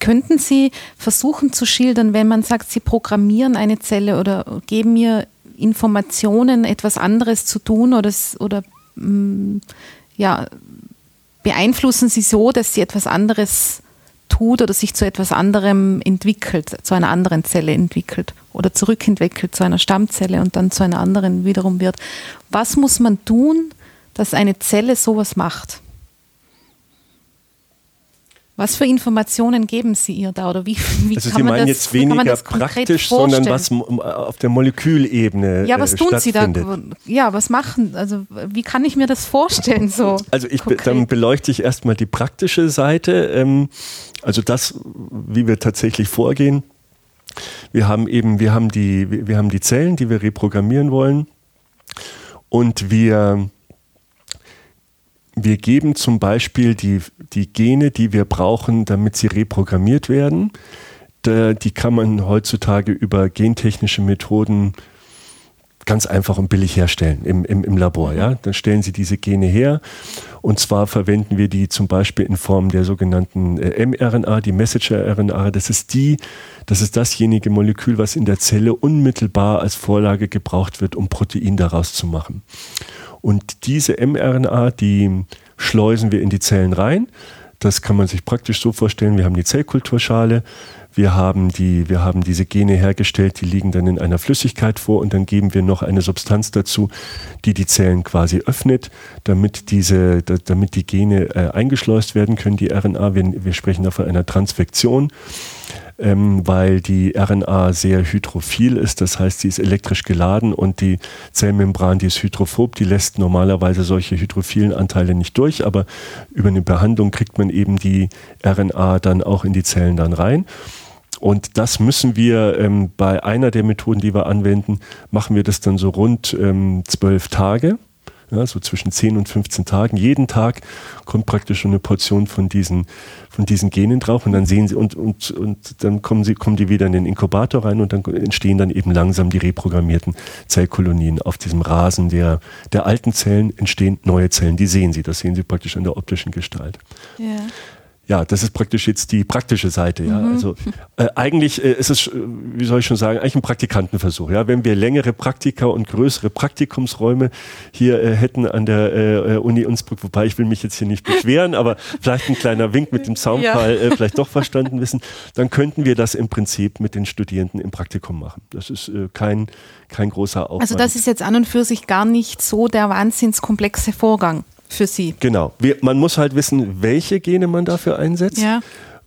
Könnten Sie versuchen zu schildern, wenn man sagt, Sie programmieren eine Zelle oder geben mir Informationen, etwas anderes zu tun oder, oder mm, ja, beeinflussen Sie so, dass sie etwas anderes tut oder sich zu etwas anderem entwickelt, zu einer anderen Zelle entwickelt oder zurückentwickelt zu einer Stammzelle und dann zu einer anderen wiederum wird. Was muss man tun, dass eine Zelle sowas macht? Was für Informationen geben Sie ihr da oder wie, wie also kann Sie meinen das, jetzt weniger praktisch, sondern was auf der Molekülebene Ja, was äh, tun Sie da? Ja, was machen? Also wie kann ich mir das vorstellen so? Also ich dann beleuchte ich erstmal die praktische Seite, ähm, also das, wie wir tatsächlich vorgehen. Wir haben eben, wir haben die, wir haben die Zellen, die wir reprogrammieren wollen und wir wir geben zum Beispiel die, die Gene, die wir brauchen, damit sie reprogrammiert werden. Die kann man heutzutage über gentechnische Methoden ganz einfach und billig herstellen im, im, im Labor. Ja? Dann stellen Sie diese Gene her und zwar verwenden wir die zum Beispiel in Form der sogenannten äh, mRNA, die Messenger-RNA. Das ist die, das ist dasjenige Molekül, was in der Zelle unmittelbar als Vorlage gebraucht wird, um Protein daraus zu machen. Und diese mRNA, die schleusen wir in die Zellen rein. Das kann man sich praktisch so vorstellen. Wir haben die Zellkulturschale. Wir haben, die, wir haben diese Gene hergestellt, die liegen dann in einer Flüssigkeit vor und dann geben wir noch eine Substanz dazu, die die Zellen quasi öffnet, damit, diese, damit die Gene äh, eingeschleust werden können, die RNA. Wir, wir sprechen da von einer Transfektion ähm, weil die RNA sehr hydrophil ist, das heißt, sie ist elektrisch geladen und die Zellmembran, die ist hydrophob, die lässt normalerweise solche hydrophilen Anteile nicht durch, aber über eine Behandlung kriegt man eben die RNA dann auch in die Zellen dann rein. Und das müssen wir ähm, bei einer der Methoden, die wir anwenden, machen wir das dann so rund ähm, zwölf Tage ja, so zwischen 10 und 15 Tagen. Jeden Tag kommt praktisch eine Portion von diesen, von diesen Genen drauf und dann sehen sie und, und, und dann kommen sie, kommen die wieder in den Inkubator rein und dann entstehen dann eben langsam die reprogrammierten Zellkolonien. Auf diesem Rasen der, der alten Zellen entstehen neue Zellen. Die sehen Sie. Das sehen Sie praktisch an der optischen Gestalt. Ja ja, das ist praktisch jetzt die praktische Seite. Ja. Mhm. Also äh, eigentlich äh, ist es, äh, wie soll ich schon sagen, eigentlich ein Praktikantenversuch. Ja, wenn wir längere Praktika und größere Praktikumsräume hier äh, hätten an der äh, Uni Innsbruck, wobei ich will mich jetzt hier nicht beschweren, aber vielleicht ein kleiner Wink mit dem Soundfall ja. äh, vielleicht doch verstanden wissen, dann könnten wir das im Prinzip mit den Studierenden im Praktikum machen. Das ist äh, kein kein großer Aufwand. Also das ist jetzt an und für sich gar nicht so der wahnsinnskomplexe Vorgang für Sie. Genau. Wir, man muss halt wissen, welche Gene man dafür einsetzt. Ja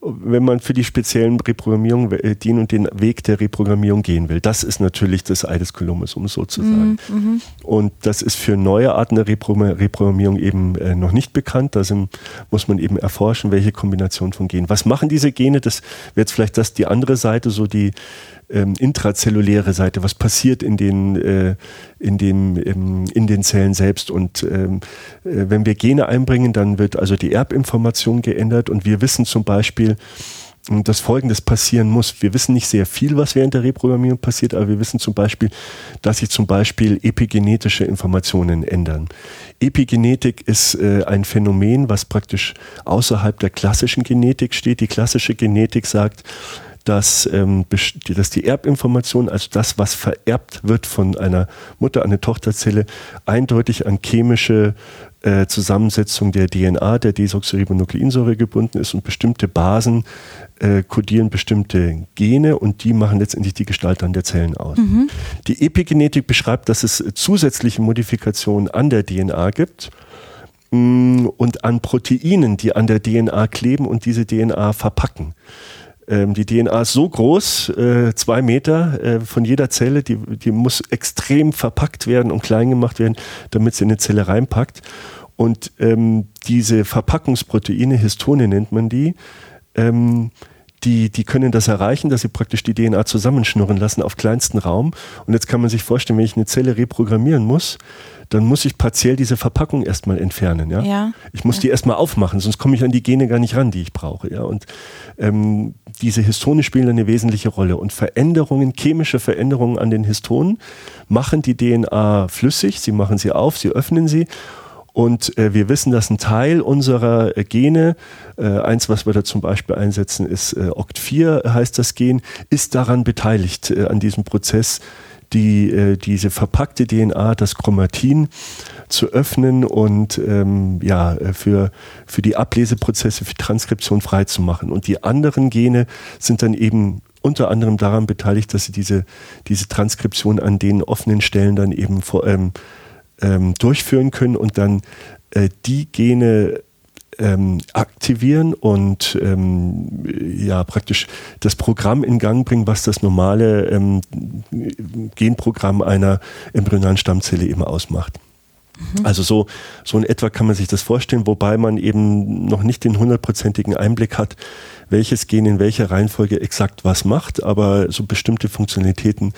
wenn man für die speziellen Reprogrammierungen äh, den und den Weg der Reprogrammierung gehen will. Das ist natürlich das Ei des Kolumbus, um es so zu sagen. Mhm. Und das ist für neue Arten der Reprogrammierung eben äh, noch nicht bekannt. Da sind, muss man eben erforschen, welche Kombination von Genen. Was machen diese Gene? Das wäre jetzt vielleicht das die andere Seite, so die ähm, intrazelluläre Seite, was passiert in den, äh, in, den, ähm, in den Zellen selbst. Und ähm, äh, wenn wir Gene einbringen, dann wird also die Erbinformation geändert und wir wissen zum Beispiel, dass Folgendes passieren muss. Wir wissen nicht sehr viel, was während der Reprogrammierung passiert, aber wir wissen zum Beispiel, dass sich zum Beispiel epigenetische Informationen ändern. Epigenetik ist äh, ein Phänomen, was praktisch außerhalb der klassischen Genetik steht. Die klassische Genetik sagt, dass, ähm, dass die Erbinformation, also das, was vererbt wird von einer Mutter an eine Tochterzelle, eindeutig an chemische äh, Zusammensetzung der DNA, der Desoxyribonukleinsäure gebunden ist und bestimmte Basen äh, kodieren bestimmte Gene und die machen letztendlich die Gestalt dann der Zellen aus. Mhm. Die Epigenetik beschreibt, dass es zusätzliche Modifikationen an der DNA gibt mm, und an Proteinen, die an der DNA kleben und diese DNA verpacken. Ähm, die DNA ist so groß, äh, zwei Meter äh, von jeder Zelle, die, die muss extrem verpackt werden und klein gemacht werden, damit sie in eine Zelle reinpackt. Und ähm, diese Verpackungsproteine, Histone nennt man die, ähm, die, die können das erreichen, dass sie praktisch die DNA zusammenschnurren lassen auf kleinsten Raum. Und jetzt kann man sich vorstellen, wenn ich eine Zelle reprogrammieren muss, dann muss ich partiell diese Verpackung erstmal entfernen. Ja? ja. Ich muss ja. die erstmal aufmachen, sonst komme ich an die Gene gar nicht ran, die ich brauche. Ja? Und ähm, diese Histone spielen eine wesentliche Rolle. Und Veränderungen, chemische Veränderungen an den Histonen machen die DNA flüssig, sie machen sie auf, sie öffnen sie. Und äh, wir wissen, dass ein Teil unserer äh, Gene, äh, eins, was wir da zum Beispiel einsetzen, ist äh, OCT4 heißt das Gen, ist daran beteiligt äh, an diesem Prozess, die, äh, diese verpackte DNA, das Chromatin, zu öffnen und ähm, ja, äh, für, für die Ableseprozesse, für Transkription freizumachen. Und die anderen Gene sind dann eben unter anderem daran beteiligt, dass sie diese, diese Transkription an den offenen Stellen dann eben vor, ähm, ähm, durchführen können und dann äh, die Gene ähm, aktivieren und ähm, ja praktisch das Programm in Gang bringen, was das normale ähm, Genprogramm einer embryonalen Stammzelle eben ausmacht. Mhm. Also so, so in etwa kann man sich das vorstellen, wobei man eben noch nicht den hundertprozentigen Einblick hat, welches Gen in welcher Reihenfolge exakt was macht, aber so bestimmte Funktionalitäten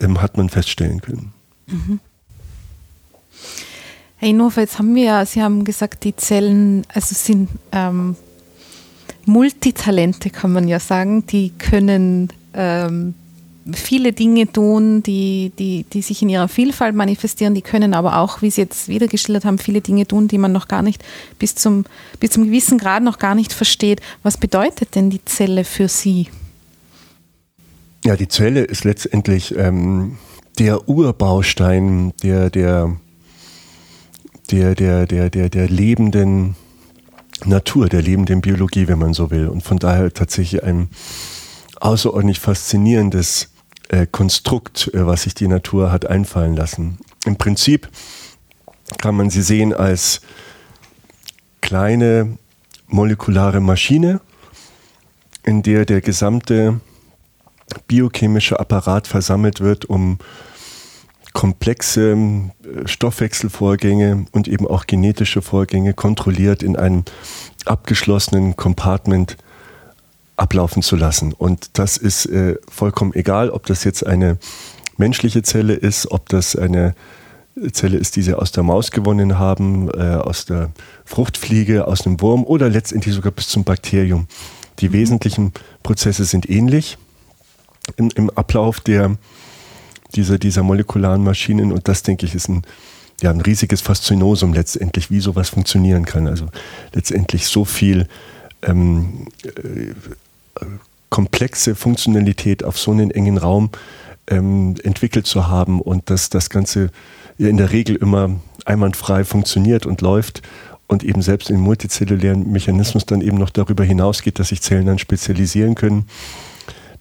ähm, hat man feststellen können. Mhm. Herr Inhofer, jetzt haben wir ja, Sie haben gesagt, die Zellen also sind ähm, Multitalente, kann man ja sagen. Die können ähm, viele Dinge tun, die, die, die sich in ihrer Vielfalt manifestieren. Die können aber auch, wie Sie jetzt wieder geschildert haben, viele Dinge tun, die man noch gar nicht bis zum, bis zum gewissen Grad noch gar nicht versteht. Was bedeutet denn die Zelle für Sie? Ja, die Zelle ist letztendlich ähm, der Urbaustein der, der der, der, der, der, der lebenden Natur, der lebenden Biologie, wenn man so will. Und von daher tatsächlich ein, außerordentlich faszinierendes äh, Konstrukt, äh, was sich die Natur hat einfallen lassen. Im Prinzip kann man sie sehen als kleine molekulare Maschine, in der der gesamte biochemische Apparat versammelt wird, um komplexe äh, Stoffwechselvorgänge und eben auch genetische Vorgänge kontrolliert in einem abgeschlossenen Compartment ablaufen zu lassen. Und das ist äh, vollkommen egal, ob das jetzt eine menschliche Zelle ist, ob das eine Zelle ist, die sie aus der Maus gewonnen haben, äh, aus der Fruchtfliege, aus einem Wurm oder letztendlich sogar bis zum Bakterium. Die mhm. wesentlichen Prozesse sind ähnlich im, im Ablauf der, dieser, dieser molekularen Maschinen und das, denke ich, ist ein, ja, ein riesiges Faszinosum letztendlich, wie sowas funktionieren kann. Also letztendlich so viel ähm, äh, komplexe Funktionalität auf so einen engen Raum ähm, entwickelt zu haben und dass das Ganze in der Regel immer einwandfrei funktioniert und läuft und eben selbst im multizellulären Mechanismus dann eben noch darüber hinausgeht, dass sich Zellen dann spezialisieren können.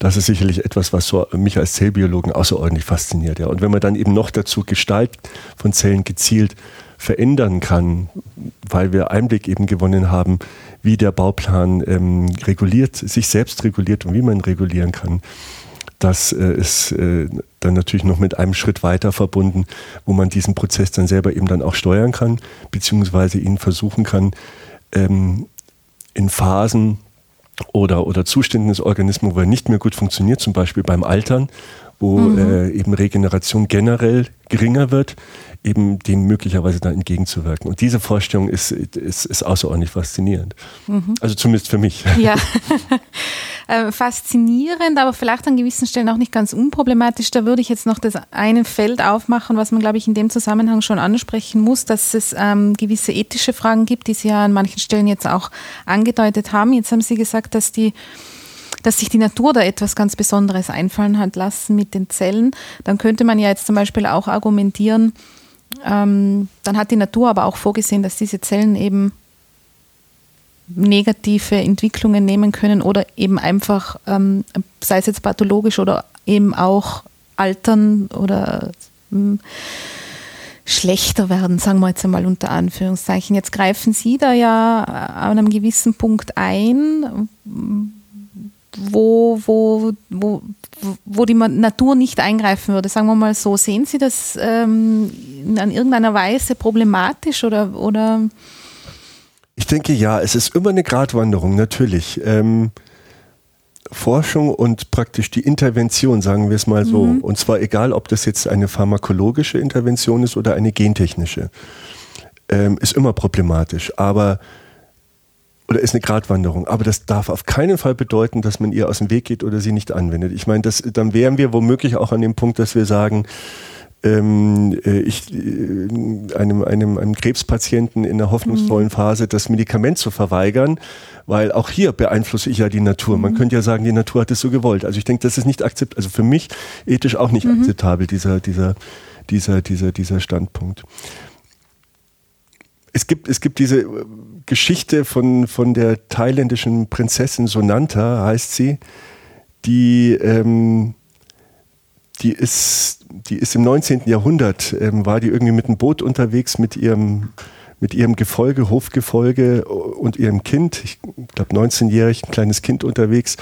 Das ist sicherlich etwas, was so mich als Zellbiologen außerordentlich fasziniert. Ja. Und wenn man dann eben noch dazu Gestalt von Zellen gezielt verändern kann, weil wir Einblick eben gewonnen haben, wie der Bauplan ähm, reguliert, sich selbst reguliert und wie man regulieren kann, das äh, ist äh, dann natürlich noch mit einem Schritt weiter verbunden, wo man diesen Prozess dann selber eben dann auch steuern kann, beziehungsweise ihn versuchen kann, ähm, in Phasen oder, oder Zuständen des Organismus, wo er nicht mehr gut funktioniert, zum Beispiel beim Altern, wo mhm. äh, eben Regeneration generell geringer wird, eben dem möglicherweise dann entgegenzuwirken. Und diese Vorstellung ist, ist, ist außerordentlich faszinierend. Mhm. Also zumindest für mich. <laughs> Ja, <laughs> äh, faszinierend, aber vielleicht an gewissen Stellen auch nicht ganz unproblematisch. Da würde ich jetzt noch das eine Feld aufmachen, was man, glaube ich, in dem Zusammenhang schon ansprechen muss, dass es ähm, gewisse ethische Fragen gibt, die Sie ja an manchen Stellen jetzt auch angedeutet haben. Jetzt haben Sie gesagt, dass die dass sich die Natur da etwas ganz Besonderes einfallen hat lassen mit den Zellen, dann könnte man ja jetzt zum Beispiel auch argumentieren, ähm, dann hat die Natur aber auch vorgesehen, dass diese Zellen eben negative Entwicklungen nehmen können oder eben einfach, ähm, sei es jetzt pathologisch oder eben auch altern oder ähm, schlechter werden, sagen wir jetzt einmal unter Anführungszeichen. Jetzt greifen Sie da ja an einem gewissen Punkt ein, wo, wo, wo, wo die Natur nicht eingreifen würde. Sagen wir mal so, sehen Sie das ähm, in irgendeiner Weise problematisch oder, oder? Ich denke ja, es ist immer eine Gratwanderung, natürlich. Ähm, Forschung und praktisch die Intervention, sagen wir es mal so. Mhm. Und zwar egal, ob das jetzt eine pharmakologische Intervention ist oder eine gentechnische, ähm, ist immer problematisch. Aber oder ist eine Gratwanderung. Aber das darf auf keinen Fall bedeuten, dass man ihr aus dem Weg geht oder sie nicht anwendet. Ich meine, das, dann wären wir womöglich auch an dem Punkt, dass wir sagen, ähm, äh, ich, äh, einem, einem, einem Krebspatienten in der hoffnungsvollen mhm. Phase das Medikament zu verweigern, weil auch hier beeinflusse ich ja die Natur. Man mhm. könnte ja sagen, die Natur hat es so gewollt. Also ich denke, das ist nicht akzeptabel, also für mich ethisch auch nicht mhm. akzeptabel, dieser, dieser, dieser, dieser, dieser Standpunkt es gibt, es gibt diese Geschichte von, von der thailändischen Prinzessin Sonanta, heißt sie, die, ähm, die, ist, die ist im 19. Jahrhundert, ähm, war die irgendwie mit einem Boot unterwegs mit ihrem, mit ihrem Gefolge, Hofgefolge und ihrem Kind, ich glaube 19-jährig, ein kleines Kind unterwegs.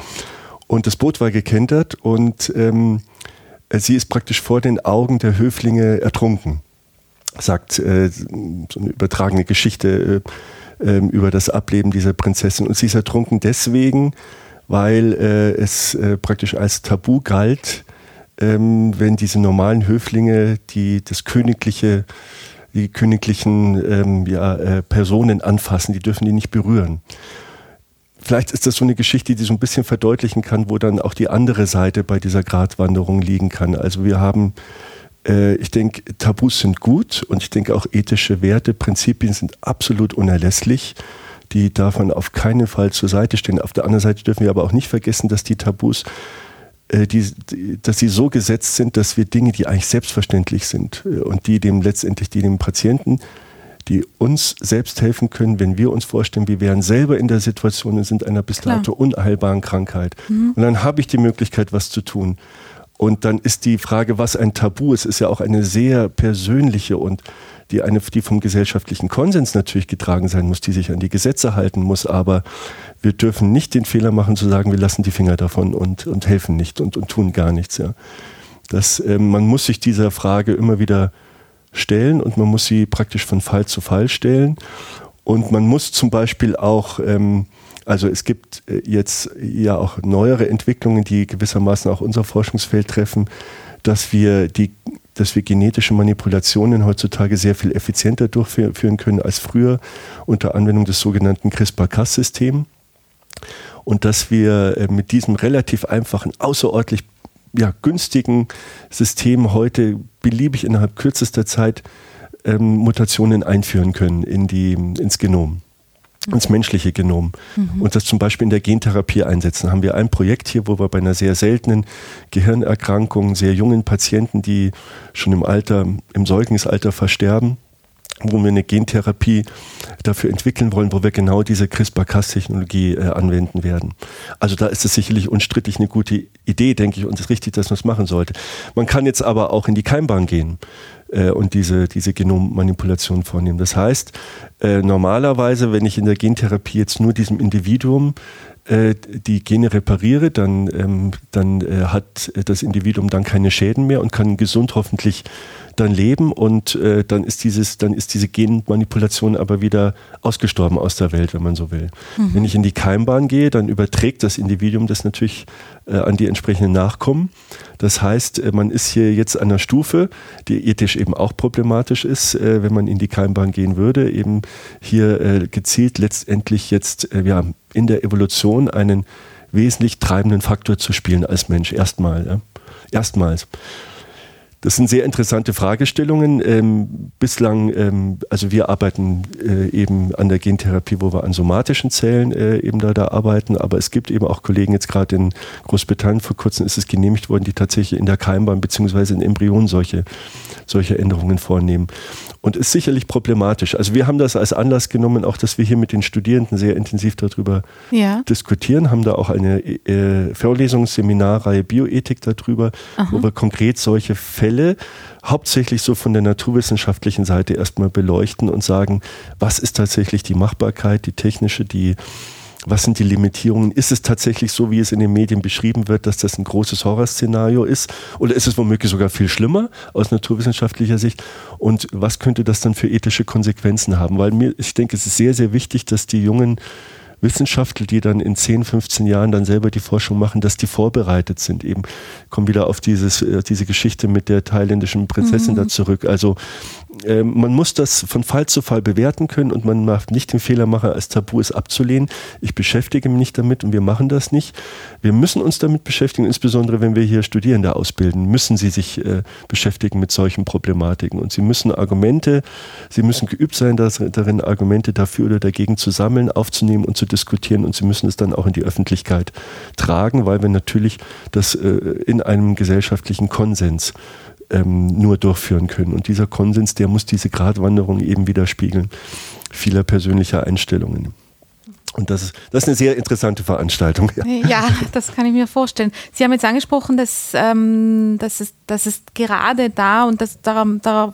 Und das Boot war gekentert und ähm, sie ist praktisch vor den Augen der Höflinge ertrunken sagt äh, so eine übertragene Geschichte äh, äh, über das Ableben dieser Prinzessin. Und sie ist ertrunken deswegen, weil äh, es äh, praktisch als Tabu galt, ähm, wenn diese normalen Höflinge, die das königliche, die königlichen ähm, ja, äh, Personen anfassen, die dürfen die nicht berühren. Vielleicht ist das so eine Geschichte, die so ein bisschen verdeutlichen kann, wo dann auch die andere Seite bei dieser Gratwanderung liegen kann. Also wir haben äh, ich denke, Tabus sind gut und ich denke auch ethische Werte, Prinzipien sind absolut unerlässlich. Die darf man auf keinen Fall zur Seite stehen. Auf der anderen Seite dürfen wir aber auch nicht vergessen, dass die Tabus, äh, die, dass sie so gesetzt sind, dass wir Dinge, die eigentlich selbstverständlich sind äh, und die dem letztendlich, die dem Patienten die uns selbst helfen können, wenn wir uns vorstellen, wir wären selber in der Situation und sind einer bis dato unheilbaren Krankheit. Mhm. Und dann habe ich die Möglichkeit, was zu tun. Und dann ist die Frage, was ein Tabu ist, ist ja auch eine sehr persönliche und die eine, die vom gesellschaftlichen Konsens natürlich getragen sein muss, die sich an die Gesetze halten muss. Aber wir dürfen nicht den Fehler machen zu sagen, wir lassen die Finger davon und, und helfen nicht und, und tun gar nichts. Ja. Das, äh, man muss sich dieser Frage immer wieder stellen und man muss sie praktisch von Fall zu Fall stellen. Und man muss zum Beispiel auch ähm, also es gibt äh, jetzt ja auch neuere Entwicklungen, die gewissermaßen auch unser Forschungsfeld treffen, dass wir die dass wir genetische Manipulationen heutzutage sehr viel effizienter durchführen können als früher unter Anwendung des sogenannten CRISPR-Cas-Systems. Und dass wir äh, mit diesem relativ einfachen, außerordentlich ja, günstigen System heute beliebig innerhalb kürzester Zeit ähm, Mutationen einführen können in die, ins Genom ins menschliche Genom mhm. und das zum Beispiel in der Gentherapie einsetzen. Haben wir ein Projekt hier, wo wir bei einer sehr seltenen Gehirnerkrankung, sehr jungen Patienten, die schon im Alter, im Säuglingsalter versterben, wo wir eine Gentherapie dafür entwickeln wollen, wo wir genau diese CRISPR-Cas-Technologie äh, anwenden werden. Also da ist es sicherlich unstrittig eine gute Idee, denke ich, und es ist richtig, dass man es machen sollte. Man kann jetzt aber auch in die Keimbahn gehen äh, und diese, diese Genommanipulation vornehmen. Das heißt, äh, normalerweise, wenn ich in der Gentherapie jetzt nur diesem Individuum äh, die Gene repariere, dann, ähm, dann äh, hat das Individuum dann keine Schäden mehr und kann gesund hoffentlich dann leben und äh, dann ist dieses, dann ist diese Genmanipulation aber wieder ausgestorben aus der Welt, wenn man so will. Mhm. Wenn ich in die Keimbahn gehe, dann überträgt das Individuum das natürlich äh, an die entsprechenden Nachkommen. Das heißt, äh, man ist hier jetzt an einer Stufe, die ethisch eben auch problematisch ist, äh, wenn man in die Keimbahn gehen würde, eben hier äh, gezielt letztendlich jetzt äh, ja, in der Evolution einen wesentlich treibenden Faktor zu spielen als Mensch. Erstmal. Ja. Erstmals. Das sind sehr interessante Fragestellungen. Ähm, bislang, ähm, also wir arbeiten äh, eben an der Gentherapie, wo wir an somatischen Zellen äh, eben da, da arbeiten, aber es gibt eben auch Kollegen jetzt gerade in Großbritannien, vor kurzem ist es genehmigt worden, die tatsächlich in der Keimbahn beziehungsweise in Embryonen solche, solche Änderungen vornehmen. Und ist sicherlich problematisch. Also wir haben das als Anlass genommen, auch dass wir hier mit den Studierenden sehr intensiv darüber ja. diskutieren, haben da auch eine äh, Vorlesungsseminarreihe Bioethik darüber, Aha. wo wir konkret solche Fälle Fälle hauptsächlich so von der naturwissenschaftlichen Seite erstmal beleuchten und sagen, was ist tatsächlich die Machbarkeit, die technische, die was sind die Limitierungen? Ist es tatsächlich so, wie es in den Medien beschrieben wird, dass das ein großes Horrorszenario ist? Oder ist es womöglich sogar viel schlimmer aus naturwissenschaftlicher Sicht? Und was könnte das dann für ethische Konsequenzen haben? Weil mir, ich denke, es ist sehr, sehr wichtig, dass die jungen Wissenschaftler, die dann in 10, 15 Jahren dann selber die Forschung machen, dass die vorbereitet sind. Eben kommen wieder auf dieses, äh, diese Geschichte mit der thailändischen Prinzessin mhm. da zurück. Also äh, man muss das von Fall zu Fall bewerten können und man darf nicht den Fehler machen, als Tabu es abzulehnen. Ich beschäftige mich nicht damit und wir machen das nicht. Wir müssen uns damit beschäftigen, insbesondere wenn wir hier Studierende ausbilden, müssen sie sich äh, beschäftigen mit solchen Problematiken und sie müssen Argumente, sie müssen geübt sein darin, Argumente dafür oder dagegen zu sammeln, aufzunehmen und zu diskutieren und sie müssen es dann auch in die Öffentlichkeit tragen, weil wir natürlich das äh, in einem gesellschaftlichen Konsens ähm, nur durchführen können. Und dieser Konsens, der muss diese Gratwanderung eben widerspiegeln, vieler persönlicher Einstellungen. Und das ist, das ist eine sehr interessante Veranstaltung. Ja. <laughs> ja. das kann ich mir vorstellen. Sie haben jetzt angesprochen, dass, ähm, dass, es, dass es gerade da, und das, darauf,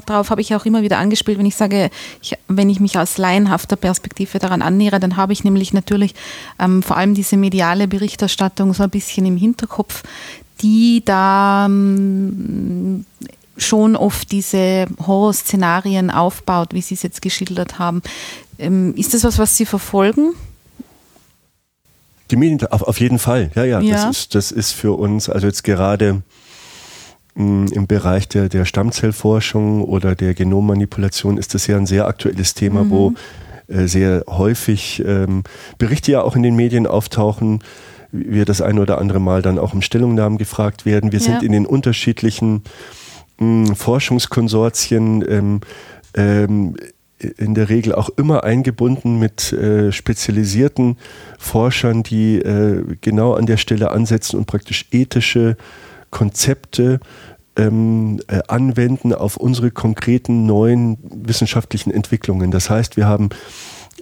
darauf habe ich auch immer wieder angespielt, wenn ich sage, ich, wenn ich mich aus laienhafter Perspektive daran annähere, dann habe ich nämlich natürlich ähm, vor allem diese mediale Berichterstattung so ein bisschen im Hinterkopf, die da ähm, schon oft diese Horrorszenarien aufbaut, wie Sie es jetzt geschildert haben. Ähm, ist das was, was Sie verfolgen? Die Medien, auf, jeden Fall, ja, ja. ja. Das, ist, das ist für uns, also jetzt gerade mh, mm, im Bereich der, der Stammzellforschung oder der Genommanipulation ist das ja ein sehr aktuelles Thema, mhm. wo äh, sehr häufig ähm, Berichte ja auch in den Medien auftauchen, wir das ein oder andere Mal dann auch um Stellungnahmen gefragt werden. Wir ja. sind in den unterschiedlichen mh, hm, Forschungskonsortien ähm, ähm, in der Regel auch immer eingebunden mit äh, spezialisierten Forschern, die äh, genau an der Stelle ansetzen und praktisch ethische Konzepte ähm, äh, anwenden auf unsere konkreten neuen wissenschaftlichen Entwicklungen. Das heißt, wir haben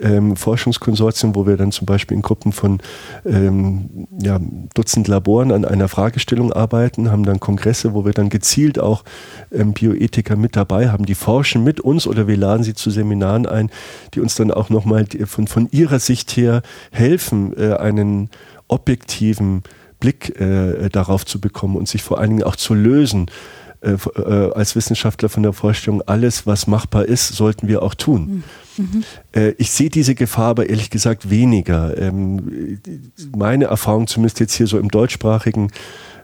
ähm, Forschungskonsortien, wo wir dann zum Beispiel in Gruppen von ähm, ja, Dutzend Laboren an einer Fragestellung arbeiten, haben dann Kongresse, wo wir dann gezielt auch ähm, Bioethiker mit dabei haben, die forschen mit uns oder wir laden sie zu Seminaren ein, die uns dann auch nochmal von, von ihrer Sicht her helfen, äh, einen objektiven Blick äh, darauf zu bekommen und sich vor allen Dingen auch zu lösen äh, äh, als Wissenschaftler von der Vorstellung, alles, was machbar ist, sollten wir auch tun. Mhm. Äh, ich sehe diese Gefahr aber ehrlich gesagt weniger. Ähm, meine Erfahrung, zumindest jetzt hier so im deutschsprachigen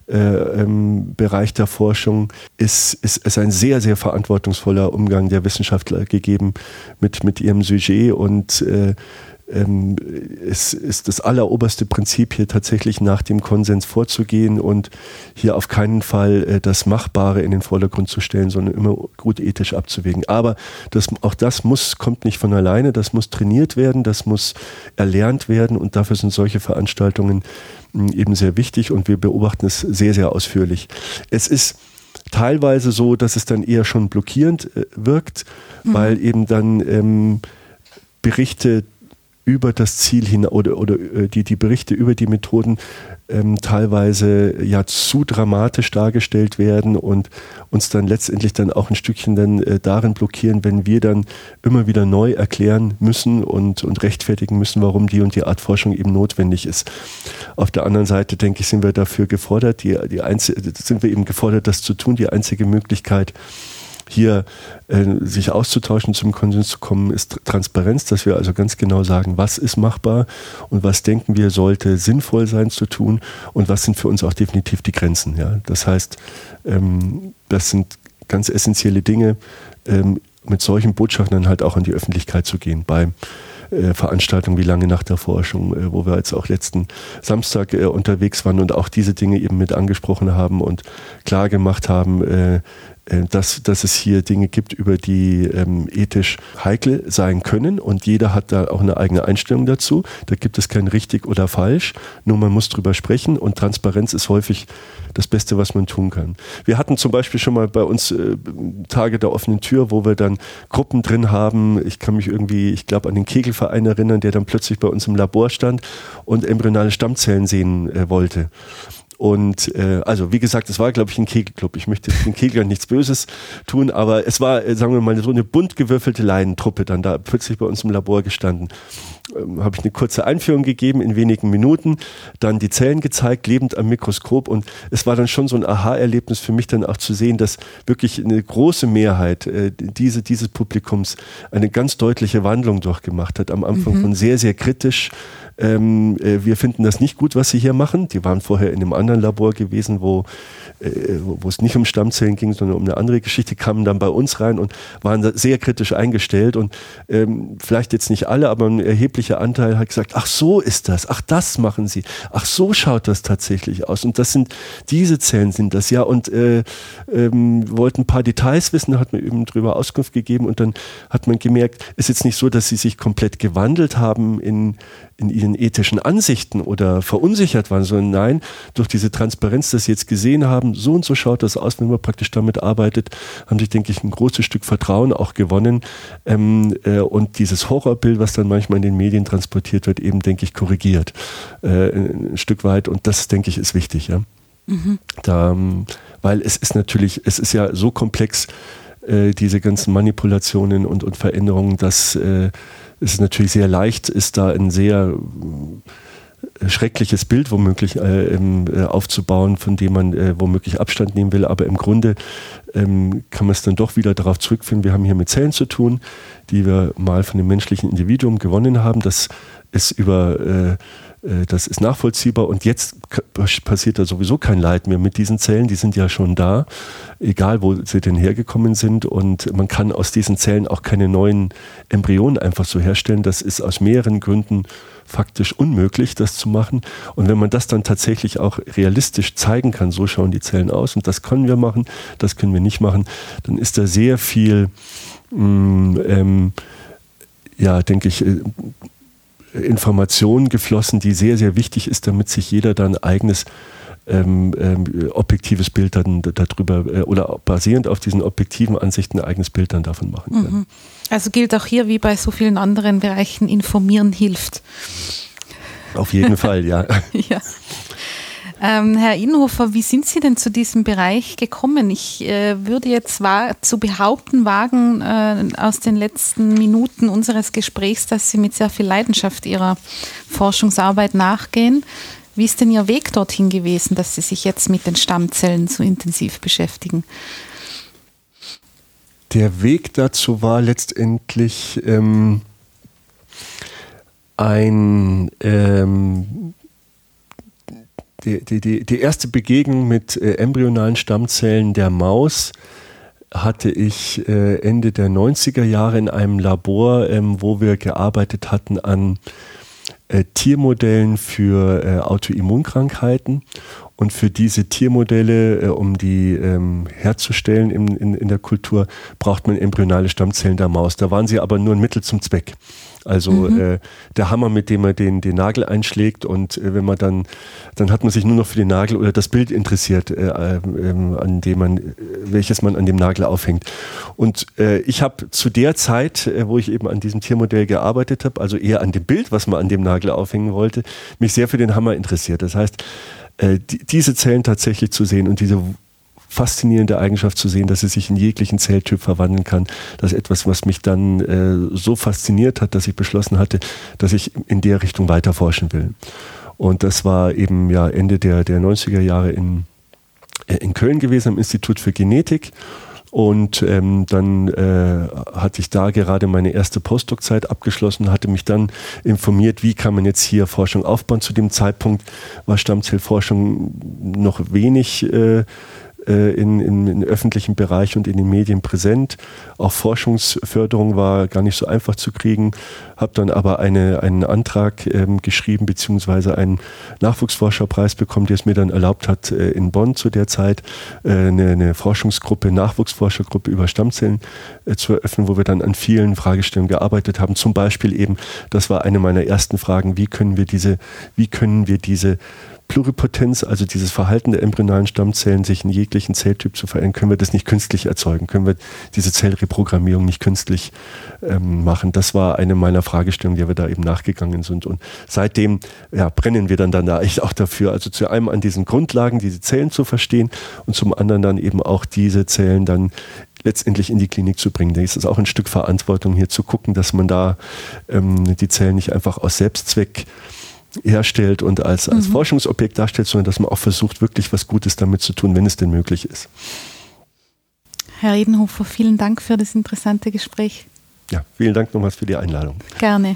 äh, ähm, Bereich der Forschung ist, ist, ist ein sehr, sehr verantwortungsvoller Umgang der Wissenschaftler gegeben mit, mit ihrem Sujet und äh, ähm, es ist das alleroberste Prinzip hier tatsächlich nach dem Konsens vorzugehen und hier auf keinen Fall äh, das Machbare in den Vordergrund zu stellen, sondern immer gut ethisch abzuwägen. Aber das, auch das muss, kommt nicht von alleine, das muss trainiert werden, das muss erlernt werden und dafür sind solche Veranstaltungen hm, eben sehr wichtig und wir beobachten es sehr, sehr ausführlich. Es ist teilweise so, dass es dann eher schon blockierend äh, wirkt, mhm. weil eben dann ähm, Berichte über das Ziel hin oder, oder äh, die, die Berichte über die Methoden ähm, teilweise ja zu dramatisch dargestellt werden und uns dann letztendlich dann auch ein Stückchen dann äh, darin blockieren, wenn wir dann immer wieder neu erklären müssen und, und rechtfertigen müssen, warum die und die Art Forschung eben notwendig ist. Auf der anderen Seite, denke ich, sind wir dafür gefordert, die, die sind wir eben gefordert, das zu tun. Die einzige Möglichkeit, hier äh, sich auszutauschen, zum Konsens zu kommen, ist Transparenz, dass wir also ganz genau sagen, was ist machbar und was denken wir sollte sinnvoll sein zu tun und was sind für uns auch definitiv die Grenzen. Ja? Das heißt, ähm, das sind ganz essentielle Dinge, ähm, mit solchen Botschaften dann halt auch an die Öffentlichkeit zu gehen. Bei äh, Veranstaltungen wie Lange nach der Forschung, äh, wo wir jetzt auch letzten Samstag äh, unterwegs waren und auch diese Dinge eben mit angesprochen haben und klar gemacht haben, dass, dass es hier Dinge gibt, über die ähm, ethisch heikel sein können und jeder hat da auch eine eigene Einstellung dazu. Da gibt es kein richtig oder falsch, nur man muss drüber sprechen und Transparenz ist häufig das Beste, was man tun kann. Wir hatten zum Beispiel schon mal bei uns äh, Tage der offenen Tür, wo wir dann Gruppen drin haben. Ich kann mich irgendwie, ich glaube, an den Kegelverein erinnern, der dann plötzlich bei uns im Labor stand und embryonale Stammzellen sehen äh, wollte. Und äh, also wie gesagt, es war, glaube ich, ein Kegelclub. Ich möchte den Keglern nichts Böses tun, aber es war, äh, sagen wir mal, so eine bunt gewürfelte Leinentruppe dann da plötzlich bei uns im Labor gestanden. Ähm, Habe ich eine kurze Einführung gegeben in wenigen Minuten, dann die Zellen gezeigt, lebend am Mikroskop und es war dann schon so ein Aha-Erlebnis für mich dann auch zu sehen, dass wirklich eine große Mehrheit äh, diese, dieses Publikums eine ganz deutliche Wandlung durchgemacht hat. Am Anfang mhm. von sehr, sehr kritisch ähm, äh, wir finden das nicht gut, was sie hier machen. Die waren vorher in einem anderen Labor gewesen, wo, äh, wo es nicht um Stammzellen ging, sondern um eine andere Geschichte, kamen dann bei uns rein und waren sehr kritisch eingestellt. Und ähm, vielleicht jetzt nicht alle, aber ein erheblicher Anteil hat gesagt, ach so ist das, ach das machen sie, ach so schaut das tatsächlich aus. Und das sind, diese Zellen sind das, ja. Und äh, ähm, wollten ein paar Details wissen, da hat man eben drüber Auskunft gegeben und dann hat man gemerkt, es ist jetzt nicht so, dass sie sich komplett gewandelt haben in in ihren ethischen Ansichten oder verunsichert waren, sondern nein, durch diese Transparenz, dass sie jetzt gesehen haben, so und so schaut das aus, wenn man praktisch damit arbeitet, haben sich, denke ich, ein großes Stück Vertrauen auch gewonnen. Ähm, äh, und dieses Horrorbild, was dann manchmal in den Medien transportiert wird, eben, denke ich, korrigiert äh, ein Stück weit. Und das, denke ich, ist wichtig. Ja? Mhm. Da, ähm, weil es ist natürlich, es ist ja so komplex, äh, diese ganzen Manipulationen und, und Veränderungen, dass äh, es natürlich sehr leicht, ist da ein sehr äh, schreckliches Bild womöglich äh, äh, aufzubauen, von dem man äh, womöglich Abstand nehmen will. Aber im Grunde ähm, kann man es dann doch wieder darauf zurückführen, wir haben hier mit Zellen zu tun, die wir mal von dem menschlichen Individuum gewonnen haben. Das ist über äh, das ist nachvollziehbar und jetzt passiert da sowieso kein Leid mehr mit diesen Zellen, die sind ja schon da, egal wo sie denn hergekommen sind und man kann aus diesen Zellen auch keine neuen Embryonen einfach so herstellen. Das ist aus mehreren Gründen faktisch unmöglich, das zu machen. Und wenn man das dann tatsächlich auch realistisch zeigen kann, so schauen die Zellen aus und das können wir machen, das können wir nicht machen, dann ist da sehr viel, mm, ähm, ja, denke ich, äh, Information geflossen, die sehr, sehr wichtig ist, damit sich jeder dann ein eigenes ähm, ähm, objektives Bild dann darüber äh, oder basierend auf diesen objektiven Ansichten ein eigenes Bild dann davon machen können. Mhm. Also gilt auch hier wie bei so vielen anderen Bereichen, informieren hilft. Auf jeden Fall, ja. <laughs> ja. Ähm, Herr Inhofer, wie sind Sie denn zu diesem Bereich gekommen? Ich äh, würde jetzt zu behaupten wagen äh, aus den letzten Minuten unseres Gesprächs, dass Sie mit sehr viel Leidenschaft Ihrer Forschungsarbeit nachgehen. Wie ist denn Ihr Weg dorthin gewesen, dass Sie sich jetzt mit den Stammzellen so intensiv beschäftigen? Der Weg dazu war letztendlich ähm, ein ähm, die, die, die, erste Begegnung mit äh, embryonalen Stammzellen der Maus hatte ich äh, Ende der 90er Jahre in einem Labor, ähm, wo wir gearbeitet hatten an äh, Tiermodellen für äh, Autoimmunkrankheiten. Und für diese Tiermodelle, äh, um die ähm, herzustellen in, in, in der Kultur, braucht man embryonale Stammzellen der Maus. Da waren sie aber nur ein Mittel zum Zweck. Also mhm. äh, der Hammer, mit dem man den, den Nagel einschlägt und äh, wenn man dann, dann hat man sich nur noch für den Nagel oder das Bild interessiert, äh, ähm, an dem man, welches man an dem Nagel aufhängt. Und äh, ich habe zu der Zeit, äh, wo ich eben an diesem Tiermodell gearbeitet habe, also eher an dem Bild, was man an dem Nagel aufhängen wollte, mich sehr für den Hammer interessiert. Das heißt, äh, die, diese Zellen tatsächlich zu sehen und diese faszinierende Eigenschaft zu sehen, dass es sich in jeglichen Zelltyp verwandeln kann. Das ist etwas, was mich dann äh, so fasziniert hat, dass ich beschlossen hatte, dass ich in der Richtung weiter forschen will. Und das war eben ja Ende der, der 90er Jahre in, äh, in Köln gewesen, am Institut für Genetik. Und ähm, dann äh, hatte ich da gerade meine erste Postdoc-Zeit abgeschlossen, hatte mich dann informiert, wie kann man jetzt hier Forschung aufbauen. Zu dem Zeitpunkt war Stammzellforschung noch wenig äh, äh, in, in, in öffentlichen Bereich und in den Medien präsent. Auch Forschungsförderung war gar nicht so einfach zu kriegen. Habe dann aber eine, einen Antrag ähm, geschrieben, beziehungsweise einen Nachwuchsforscherpreis bekommen, der es mir dann erlaubt hat, äh, in Bonn zu der Zeit äh, eine, eine, Forschungsgruppe, Nachwuchsforschergruppe über Stammzellen äh, zu eröffnen, wo wir dann an vielen Fragestellungen gearbeitet haben. Zum Beispiel eben, das war eine meiner ersten Fragen, wie können wir diese, wie können wir diese Pluripotenz, also dieses Verhalten der embryonalen Stammzellen, sich in jeglichen Zelltyp zu verändern, können wir das nicht künstlich erzeugen? Können wir diese Zellreprogrammierung nicht künstlich ähm, machen? Das war eine meiner Fragestellungen, die wir da eben nachgegangen sind. Und seitdem ja, brennen wir dann, dann da echt auch dafür, also zu einem an diesen Grundlagen, diese Zellen zu verstehen und zum anderen dann eben auch diese Zellen dann letztendlich in die Klinik zu bringen. Da ist es auch ein Stück Verantwortung hier zu gucken, dass man da ähm, die Zellen nicht einfach aus Selbstzweck herstellt und als, als mhm. Forschungsobjekt darstellt, sondern dass man auch versucht, wirklich was Gutes damit zu tun, wenn es denn möglich ist. Herr Edenhofer, vielen Dank für das interessante Gespräch. Ja, vielen Dank nochmals für die Einladung. Gerne.